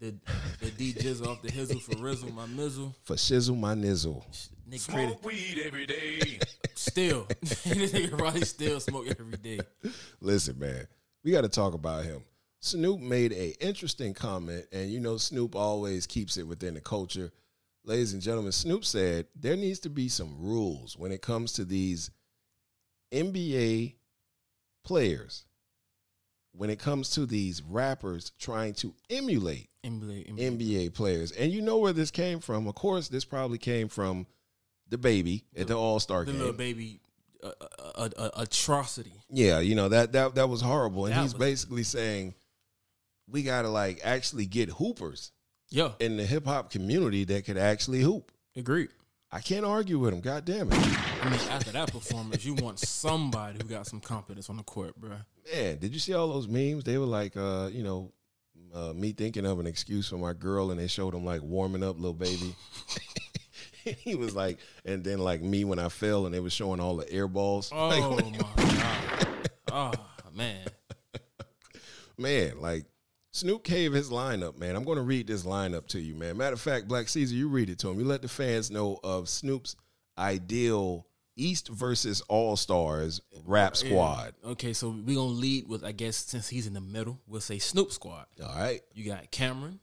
the, the D Jizzle off the hizzle for Rizzle, my mizzle. For shizzle my nizzle. Nigga created Smoke weed every day. still. this nigga probably still smoke every day. Listen, man, we got to talk about him. Snoop made a interesting comment, and you know Snoop always keeps it within the culture. Ladies and gentlemen, Snoop said there needs to be some rules when it comes to these NBA players. When it comes to these rappers trying to emulate NBA, NBA. NBA players, and you know where this came from. Of course, this probably came from the baby at the All Star game. the little baby uh, uh, uh, uh, atrocity. Yeah, you know that that that was horrible, and That he's was- basically saying we got to like actually get hoopers Yeah, in the hip hop community that could actually hoop. agreed. I can't argue with him. God damn it, I mean, after that performance, you want somebody who got some confidence on the court, bro. man! Did you see all those memes? They were like, uh, you know, uh, me thinking of an excuse for my girl, and they showed him like warming up, Lil Baby. he was like, and then like me when I fell, and they were showing all the air balls. Oh Like, my god. Oh man. man, like Snoop gave his lineup, man. I'm going to read this lineup to you, man. Matter of fact, Black Caesar, you read it to him. You let the fans know of Snoop's ideal East versus All Stars rap squad. Okay, so we're gonna lead with I guess since he's in the middle, we'll say Snoop Squad. All right, You got Cam'ron,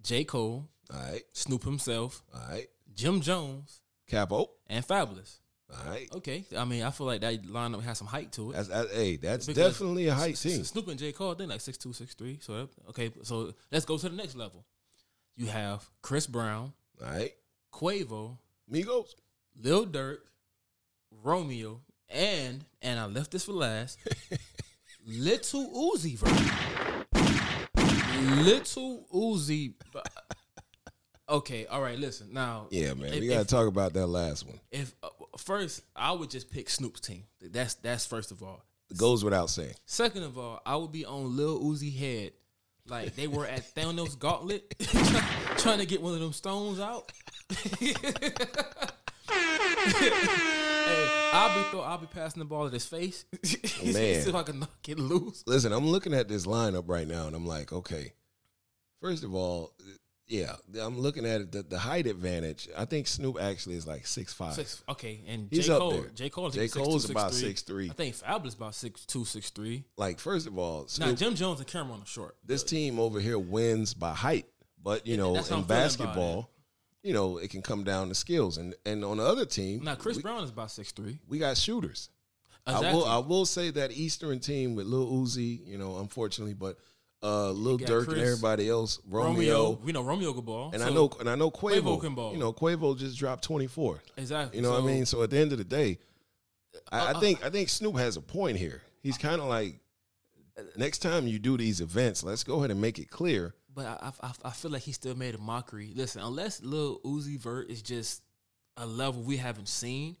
J. Cole, all right, Snoop himself, all right. Jim Jones, Capo, and Fabolous. All right. Okay, I mean I feel like that lineup has some height to it. That's that, hey, that's Because definitely a height S- team. Snoop and J. Cole, they're like six two, six three. So that- okay, so let's go to the next level. You have Chris Brown, All right, Quavo, Migos. Lil Durk, Romeo, and and I left this for last. Lil Uzi Vert. Little Uzi. Okay, all right. Listen now. Yeah, man, if- we got to if- talk about that last one. If uh, first, I would just pick Snoop's team. That's that's first of all. It goes without saying. Second of all, I would be on Lil Uzi head, like they were at Thanos Gauntlet, trying to get one of them stones out. hey, I'll be throw, I'll be passing the ball at his face. Man. See if I can knock it loose. Listen, I'm looking at this lineup right now, and I'm like, okay, First of all, yeah, I'm looking at it. The, the height advantage. I think Snoop actually is like six five. Six, okay, and He's J up Cole, there. J Cole, J. Cole's about six three. I think Fabolous about six two, six three. Like, first of all, Now Jim Jones and Cam'ron are short. this team over here wins by height, but you know, in I'm feeling about basketball, you know, it can come down to skills. And and on the other team, Now Chris we, Brown is about six three. we got shooters. Exactly. I will I will say that Eastern team with Lil Uzi, you know, unfortunately, but uh Lil Durk and everybody else, Romeo, Romeo, we know Romeo can ball, and so- I know and I know Quavo, Quavo can ball. You know, Quavo just dropped twenty four. exactly. You know what I mean? So at the end of the day, I, Uh, I think I think Snoop has a point here. He's kind of like, next time you do these events, let's go ahead and make it clear. But I, I, I feel like he still made a mockery. Listen, unless Lil Uzi Vert is just a level we haven't seen,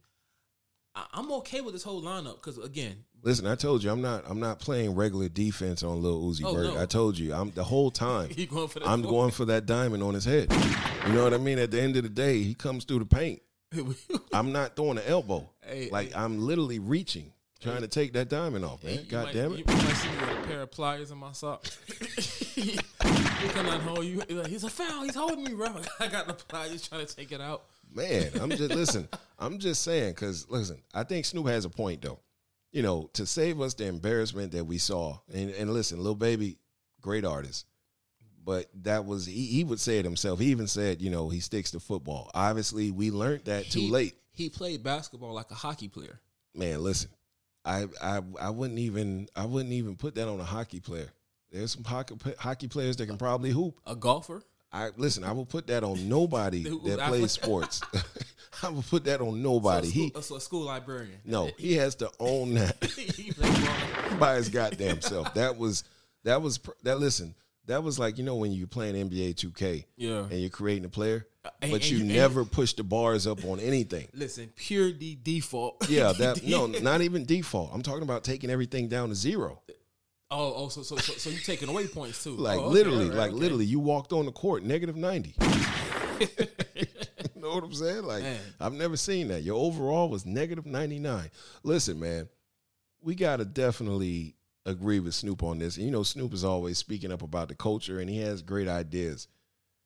I, I'm okay with this whole lineup because again, Listen, I told you I'm not I'm not playing regular defense on Lil Uzi Oh, Vert. no. I told you I'm the whole time. going. I'm going for that diamond on his head. You know what I mean? At the end of the day, he comes through the paint. I'm not throwing an elbow. Hey, like hey. I'm literally reaching, trying to take that diamond off, man. God might- damn it. you might see me with a pair of pliers in my sock. he and hold you. He's like, He's a foul. He's holding me, bro. I got the pliers trying to take it out. Man, I'm just listen. I'm just saying because listen, I think Snoop has a point though. You know, to save us the embarrassment that we saw, and, and listen, Lil Baby, great artist, but that was he, he would say it himself. He even said, you know, he sticks to football. Obviously, we learned that too He- late. He played basketball like a hockey player. Man, listen, I I I wouldn't even I wouldn't even put that on a hockey player. There's some hockey hockey players that can probably hoop. A golfer. I listen. I will put that on nobody that plays sports. I will put that on nobody. So a he school, so a school librarian. no, he has to own that by his goddamn self. That was that was that. Listen, that was like you know when you're playing NBA 2K, Yeah. and you're creating a player, uh, and- but and you, you- and- never push the bars up on anything. Listen, pure D default. Yeah, that no, not even default. I'm talking about taking everything down to zero. Oh, oh, so so so, so you taking away points too? Like Oh, okay, literally, all right, like okay. literally, you walked on the court negative ninety. you know what I'm saying? Like Man. I've never seen that. Your overall was negative ninety nine. Listen, man, we gotta definitely agree with Snoop on this. And you know, Snoop is always speaking up about the culture, and he has great ideas.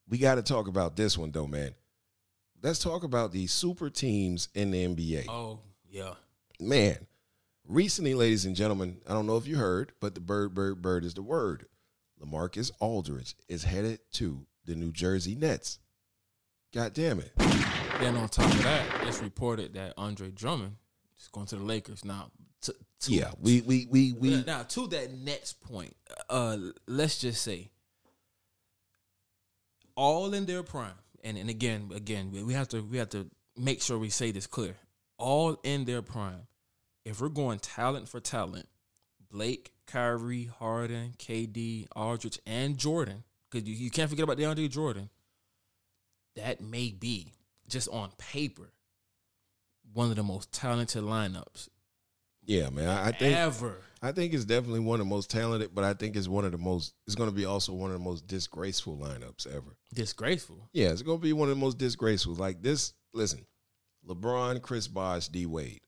We got to talk about this one though, man. Let's talk about the super teams in the NBA Oh yeah. man, recently, ladies and gentlemen, I don't know if you heard, but the bird, bird, bird is the word. Lamarcus Aldridge is headed to the New Jersey Nets. God damn it. Then on top of that, it's reported that Andre Drummond is going to the Lakers now. To, to, Yeah, we we we we now to that next point, uh, let's just say, all in their prime, and and again, again, we have to we have to make sure we say this clear. All in their prime. If we're going talent for talent, Blake, Kyrie, Harden, KD, Aldridge, and Jordan, because you, you can't forget about DeAndre Jordan. That may be just on paper one of the most talented lineups yeah, man. I, I think ever. I think it's definitely one of the most talented, but I think it's one of the most. It's going to be also one of the most disgraceful lineups ever. Disgraceful. Yeah, it's going to be one of the most disgraceful. Like this, listen, LeBron, Chris Bosh, D Wade,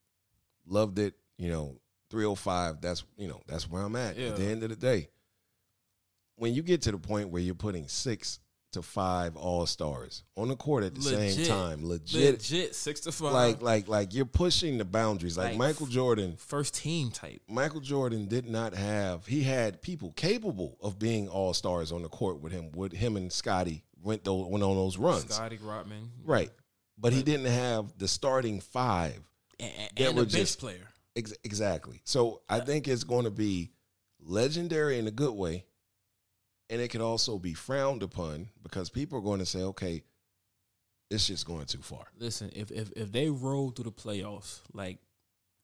loved it. You know, three hundred five. That's you know that's where I'm at. Yeah. At the end of the day, when you get to the point where you're putting six to five All Stars on the court at the same time, legit, Legit six to five. like like like you're pushing the boundaries. Like, Like, Michael Jordan, first team type. Michael Jordan did not have. He had people capable of being All Stars on the court with him. With him and Scottie went those, went on those runs. Scottie Rodman. Right. But he didn't have the starting five. And, and a bench just- player. Ex- exactly. So I think it's going to be legendary in a good way. And it could also be frowned upon because people are going to say, okay, it's just going too far. Listen, if if if they roll through the playoffs, like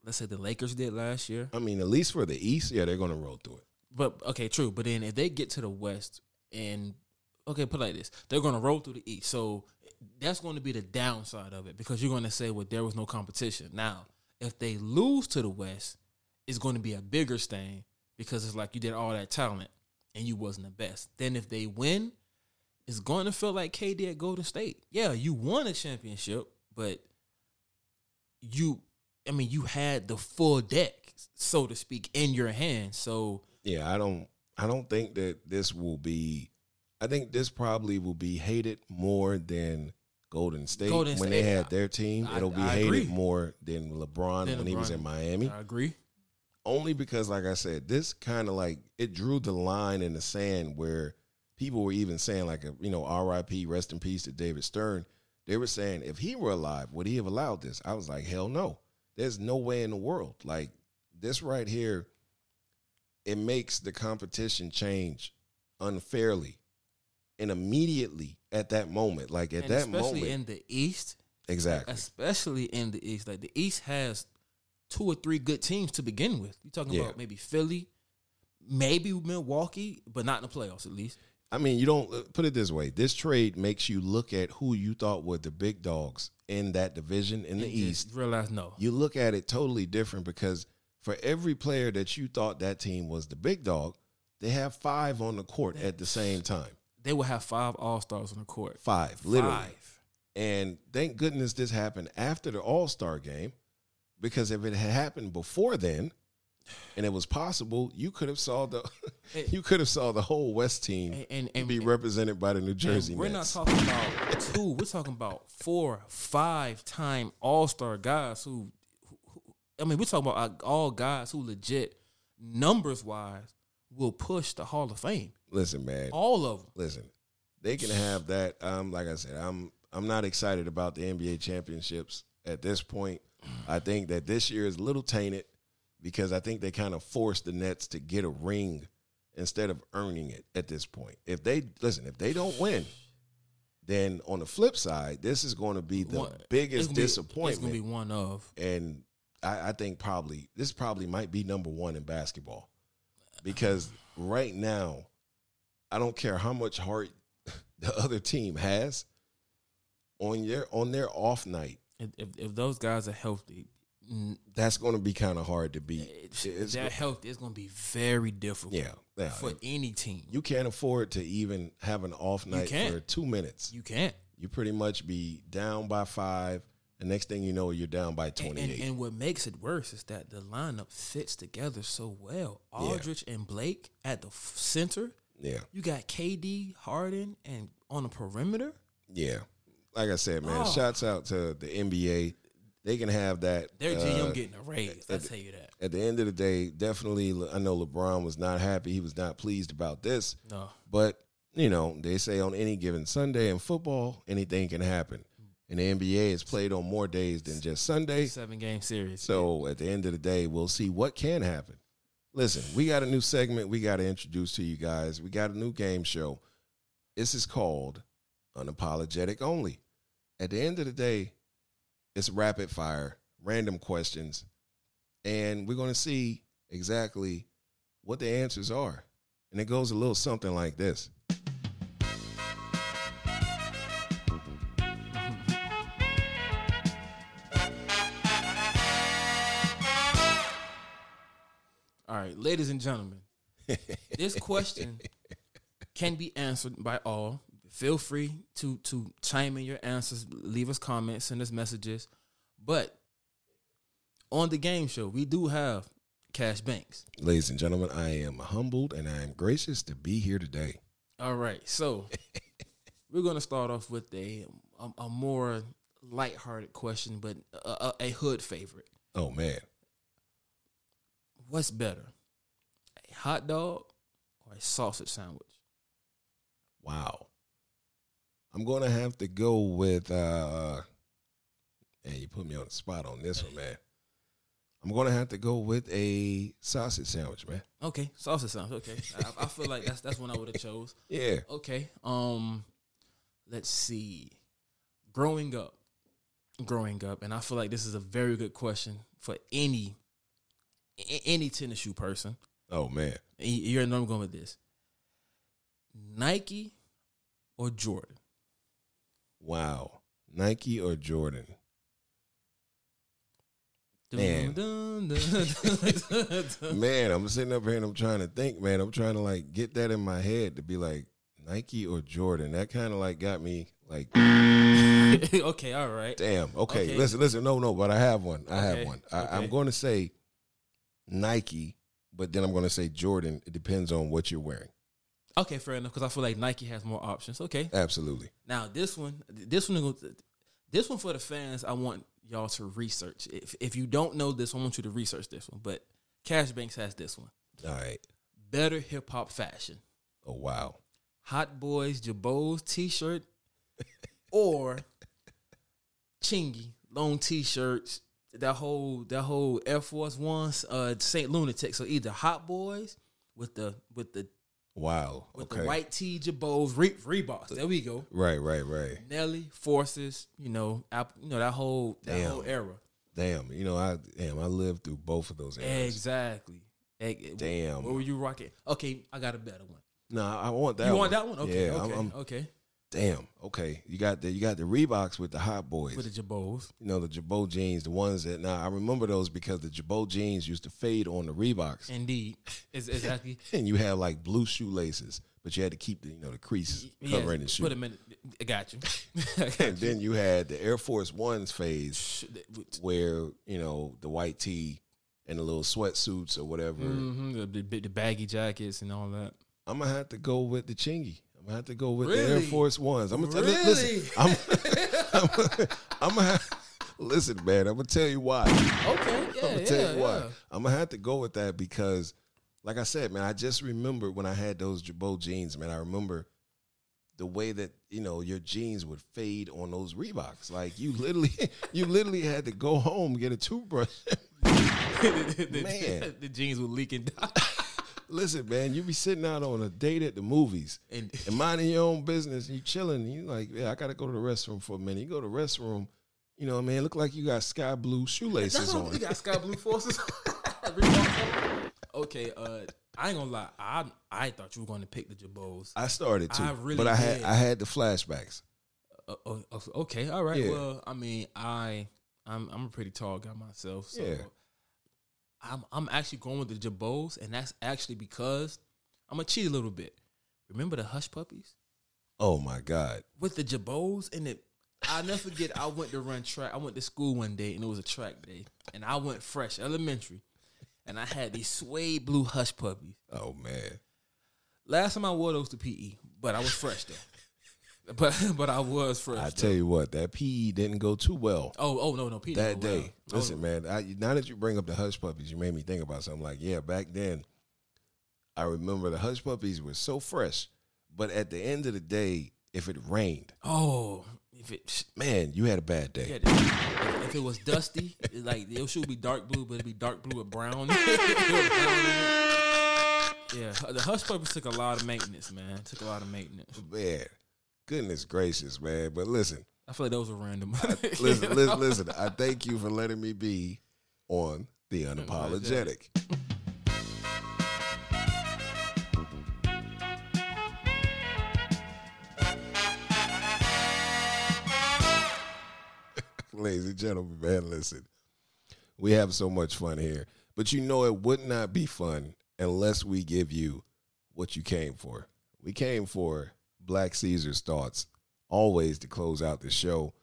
let's say the Lakers did last year, I mean, at least for the East, yeah, they're going to roll through it. but okay, true. But then if they get to the West and okay, put it like this, they're gonna roll through the East. So that's going to be the downside of it because you're going to say, well, there was no competition. Now, if they lose to the West, it's going to be a bigger stain because it's like you did all that talent and you wasn't the best. Then if they win, it's going to feel like KD at Golden State. Yeah, you won a championship, but you, I mean, you had the full deck, so to speak, in your hand. So Yeah, I don't I don't think that this will be I think this probably will be hated more than Golden State Golden when State, they had their team. I- It'll be I hated agree. more than LeBron Then when he was in Miami. I agree. Only because, like I said, this kind of like it drew the line in the sand where people were even saying like, a, you know, R.I.P. Rest in peace to David Stern. They were saying if he were alive, would he have allowed this? I was like, hell no. There's no way in the world. Like this right here, it makes the competition change unfairly and immediately at that moment. Like at and that especially moment, in the East, exactly. especially in the East, like the East has two or three good teams to begin with. You're talking Yeah. about maybe Philly, maybe Milwaukee, but not in the playoffs at least. I mean, you don't uh, put it this way. This trade makes you look at who you thought were the big dogs in that division in the East. realize no. You look at it totally different because for every player that you thought that team was the big dog, they have five on the court at the same time. They will have five All Stars on the court. Five, literally. Five. And thank goodness this happened after the All Star game because if it had happened before then, and it was possible, you could have saw the you could have saw the whole West team And- and- and- be represented by the New Jersey And we're Nets. not talking about two. We're talking about four, five time All Star guys who, who, who. I mean, we're talking about all guys who legit, numbers wise, will push the Hall of Fame. Listen, man. All of them. Listen, they can have that. Um, like I said, I'm I'm not excited about the NBA championships at this point. I think that this year is a little tainted because I think they kind of forced the Nets to get a ring instead of earning it at this point. If they listen, if they don't win, then on the flip side, this is going to be the One- biggest gonna be- disappointment. It's gonna be one of. and I, I think probably this probably might be number one in basketball because right now, I don't care how much heart the other team has on your on their off night. If, if, if those guys are healthy, That's going to be kind of hard to beat. Eh, it's, It's they're go- gonna be very difficult. Yeah, yeah. for any team. You can't afford to even have an off night for two minutes. You can't. You pretty much be down by five. The next thing you know, you're down by And, twenty and, and what makes it worse is that the lineup fits together so well. Aldridge and Blake at the f- center. Yeah, You got KD, Harden, and on the perimeter. yeah. Like I said, man, Oh. shouts out to the NBA. They can have that. Their uh, GM getting a raise. I at- tell you that. at the end of the day, definitely, I know LeBron was not happy. He was not pleased about this. No. But, you know, they say on any given Sunday in football, anything can happen. And the NBA is played on more days than just Sunday. Seven game series. So at the end of the day, we'll see what can happen. Listen, we got a new segment we got to introduce to you guys. We got a new game show. This is called Unapologetic Only. At the end of the day, it's rapid fire, random questions, and we're going to see exactly what the answers are. And it goes a little something like this. Ladies and gentlemen, this question can be answered by all. Feel free to to chime in your answers, leave us comments, send us messages. But on the game show, we do have Cash Banks. Ladies and gentlemen, I am humbled and I am gracious to be here today. All right, so we're gonna start off with a a, a more lighthearted question, but a, a, a hood favorite. Oh, man. What's better, a hot dog or a sausage sandwich? Wow. I'm gonna have to go with uh man, you put me on the spot on this one, man. I'm gonna have to go with a sausage sandwich, man. Okay, sausage sandwich. Okay, I, I feel like that's that's one I would have chose. Yeah. Okay. Um, let's see. Growing up, growing up, and I feel like this is a very good question for any any tennis shoe person. Oh man. And you- already know I'm going with this. Nike or Jordan? Wow. Nike or Jordan? Man. Man, I'm sitting up here and I'm trying to think, man. I'm trying to like get that in my head to be like Nike or Jordan. That kind of like got me like okay, all right. Damn. Okay. Okay. Listen, listen. No, no. But I have one. I Okay, have one. I, I'm okay. going to say Nike, but then I'm going to say Jordan. It depends on what you're wearing. Okay, fair enough. Because I feel like Nike has more options. Okay. Absolutely. Now this one, this one, this one for the fans. I want y'all to research. If if you don't know this, I want you to research this one. But Cash Banks has this one. All right. Better hip hop fashion. Oh wow. Hot Boys Girbauds T-shirt or Chingy long T-shirts. That whole that whole Air Force Ones, uh, Saint Lunatic. So either Hot Boys with the with the Wow. with okay. the white T Girbauds Re- Reeboks. There we go. Right, right, right. Nelly Forces. You know, App, you know that whole that Damn. whole era. Damn. You know, I damn, I lived through both of those eras. Exactly. Damn. What were you rocking? Okay, I got a better one. No, I want that you one. want that one? Okay. Yeah, okay. I'm, I'm- okay. Damn. Okay. You got the you got the Reeboks with the hot boys. With the Girbauds. you know, the Girbaud jeans, the ones that now I remember those because the Girbaud jeans used to fade on the Reeboks. Indeed. Is exactly. And you had like blue shoelaces, but you had to keep the you know the creases Yeah, covering the shoe. Put them in. I got you. and then you had the Air Force Ones phase where, you know, the white tee and the little sweatsuits or whatever. Mhm, the, the, the baggy jackets and all that. I'm gonna have to go with the chingy. I'm gonna have to go with the Air Force Ones. I'm gonna Really? listen. I'm, I'm, I'm gonna have, listen, man. I'm gonna tell you why. Okay, yeah, I'm gonna yeah, tell you why. I'm gonna have to go with that because, like I said, man, I just remember when I had those Girbaud jeans, man. I remember the way that you know your jeans would fade on those Reeboks. Like you literally, you literally had to go home get a toothbrush. the, the- Man. the jeans were leaking down. Listen, man, you be sitting out on a date at the movies And and minding your own business. You chilling. You like, yeah, I gotta go to the restroom for a minute. You go to the restroom. You know, man, look like you got sky blue shoelaces That's on. You got sky blue forces. Okay, uh, I ain't gonna lie. I I thought you were gonna pick the Girbauds. I started to, I really but I had did. I had the flashbacks. Uh, uh, uh, okay, all right. Yeah. Well, I mean, I I'm I'm a pretty tall guy myself, so Yeah. I'm I'm actually going with the Girbauds, and that's actually because I'm gonna cheat a little bit. Remember the Hush Puppies Oh my God. with the Girbauds and it. I'll never forget. I went to run track. I went to school one day, and it was a track day, and I went fresh elementary, and I had these suede blue Hush Puppies. Oh man. Last time I wore those to PE, but I was fresh though. But but I was fresh. I tell you what, that PE didn't go too well Oh oh no no PE that day. Oh, Listen, man, I, now that you bring up the hush puppies, you made me think about something. Like, yeah, back then, I remember the hush puppies were so fresh, but at the end of the day, if it rained, Oh, if it man, you had a bad day. yeah, if, if it was dusty, it, like it should be dark blue, but it'd be dark blue or brown. It. yeah, the hush puppies took a lot of maintenance, man. Took a lot of maintenance. Man, goodness gracious, man. But listen, I feel like those were random. listen, listen, listen. I thank you for letting me be on the unapologetic. Ladies and gentlemen, man, listen. We have so much fun here, but you know it would not be fun unless we give you what you came for. We came for Black Caesar's thoughts, always to close out the show.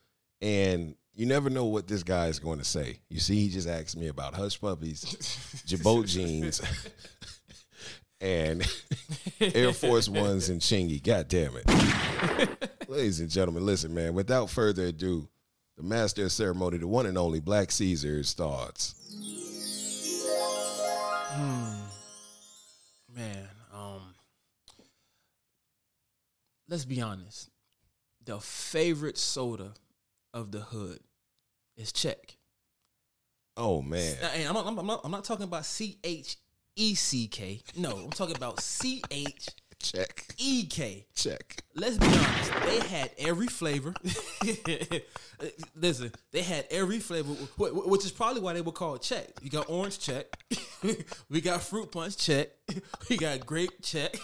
And you never know what this guy is going to say. You see, he just asked me about hush puppies, Girbaud jeans, and Air Force Ones and Chingy. God damn it. Ladies and gentlemen, listen, man, without further ado, the master of ceremony, the one and only Black Caesar's thoughts. Hmm. man, um, let's be honest. The favorite soda of the hood is Chek. Oh, man. And I'm not, I'm not, I'm not talking about C H E C K. No, I'm talking about C H Chek. E K. Chek. Let's be honest. They had every flavor. Listen, they had every flavor, wh- wh- which is probably why they were called Chek. You got orange Chek. we got fruit punch Chek. We got grape Chek.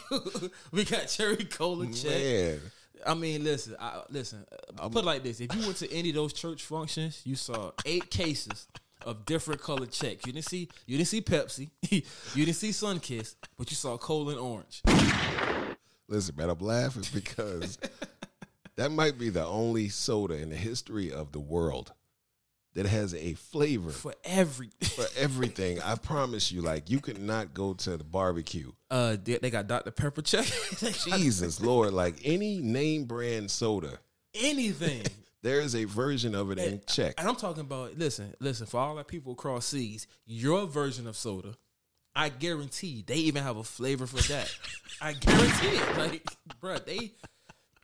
we got cherry cola Chek. Man. I mean, listen, I, listen. uh, put it like this: if you went to any of those church functions, you saw eight cases of different colored Cheks. You didn't see, you didn't see Pepsi, you didn't see Sunkist, but you saw cola and orange. Listen, man, I'm laughing because that might be the only soda in the history of the world that has a flavor for every. for everything. I promise you, like you could not go to the barbecue. Uh, they, they got Dr Pepper Chek. Jesus Lord, like any name brand soda, anything. There is a version of it in Chek. And I'm talking about listen, listen, for all the people across seas, your version of soda, I guarantee they even have a flavor for that. I guarantee it. Like, bruh, they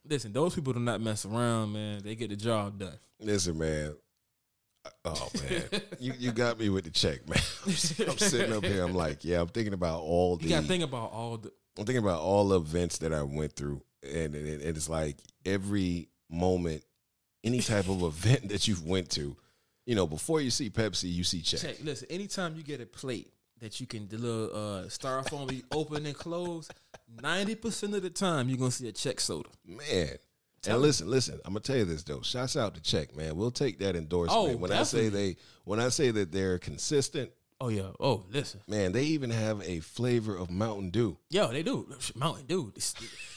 listen, those people do not mess around, man. They get the job done. Listen, man. Uh, oh man, you you got me with the Chek, man. I'm sitting up here. I'm like, yeah, I'm thinking about all the. You gotta think about all the I'm thinking about all the events that I went through, and, and, and it's like every moment, any type of event that you've went to, you know, before you see Pepsi, you see Chek. Chek. Listen, anytime you get a plate that you can the little uh styrofoam be open and close, ninety percent of the time you're gonna see a Chek soda. Man. And listen, listen. I'm gonna tell you this though. Shouts out to Chek, man. We'll take that endorsement. Oh, when I say they, when I say that they're consistent, Oh yeah. Oh, listen. man, they even have a flavor of Mountain Dew. Yo, they do. Mountain Dew.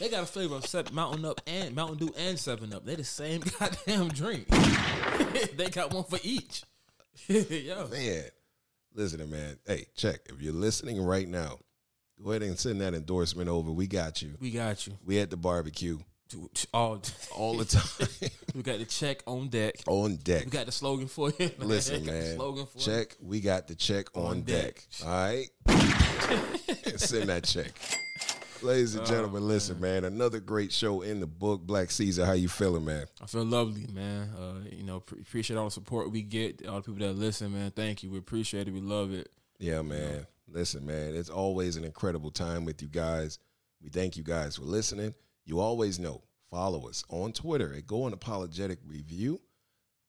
They got a flavor of Seven, Mountain Up and Mountain Dew and Seven Up. They the same goddamn drink. they got one for each. Yo, Man, listen, man. Hey, Chek. If you're listening right now, go ahead and send that endorsement over. We got you. we got you. We at the barbecue All, all the time we got the Chek on deck. on deck. We got the slogan for you. Listen, Got the man. slogan for you. Check. We got the Chek on, On deck. deck. All right. Send that check. Ladies and gentlemen, listen, man. Another great show in the book. Black Caesar, how you feeling, man? I feel lovely, man. Uh, you know, pre- appreciate all the support we get. All the people that listen, man. Thank you. We appreciate it. We love it. Yeah, man. Listen, man. It's always an incredible time with you guys. We thank you guys for listening. You always know. Follow us on Twitter at Go Unapologetic Review.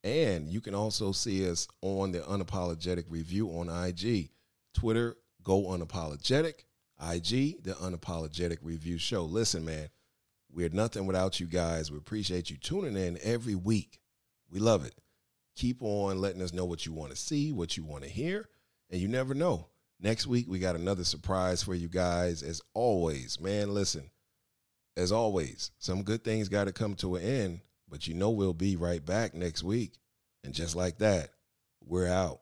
And you can also see us on the Unapologetic Review on IG. Twitter, Go Unapologetic. IG, the Unapologetic Review Show. Listen, man, we're nothing without you guys. We appreciate you tuning in every week. We love it. Keep on letting us know what you want to see, what you want to hear. And you never know. Next week, we got another surprise for you guys. As always, man, listen, as always, some good things got to come to an end, but you know we'll be right back next week. And just like that, we're out.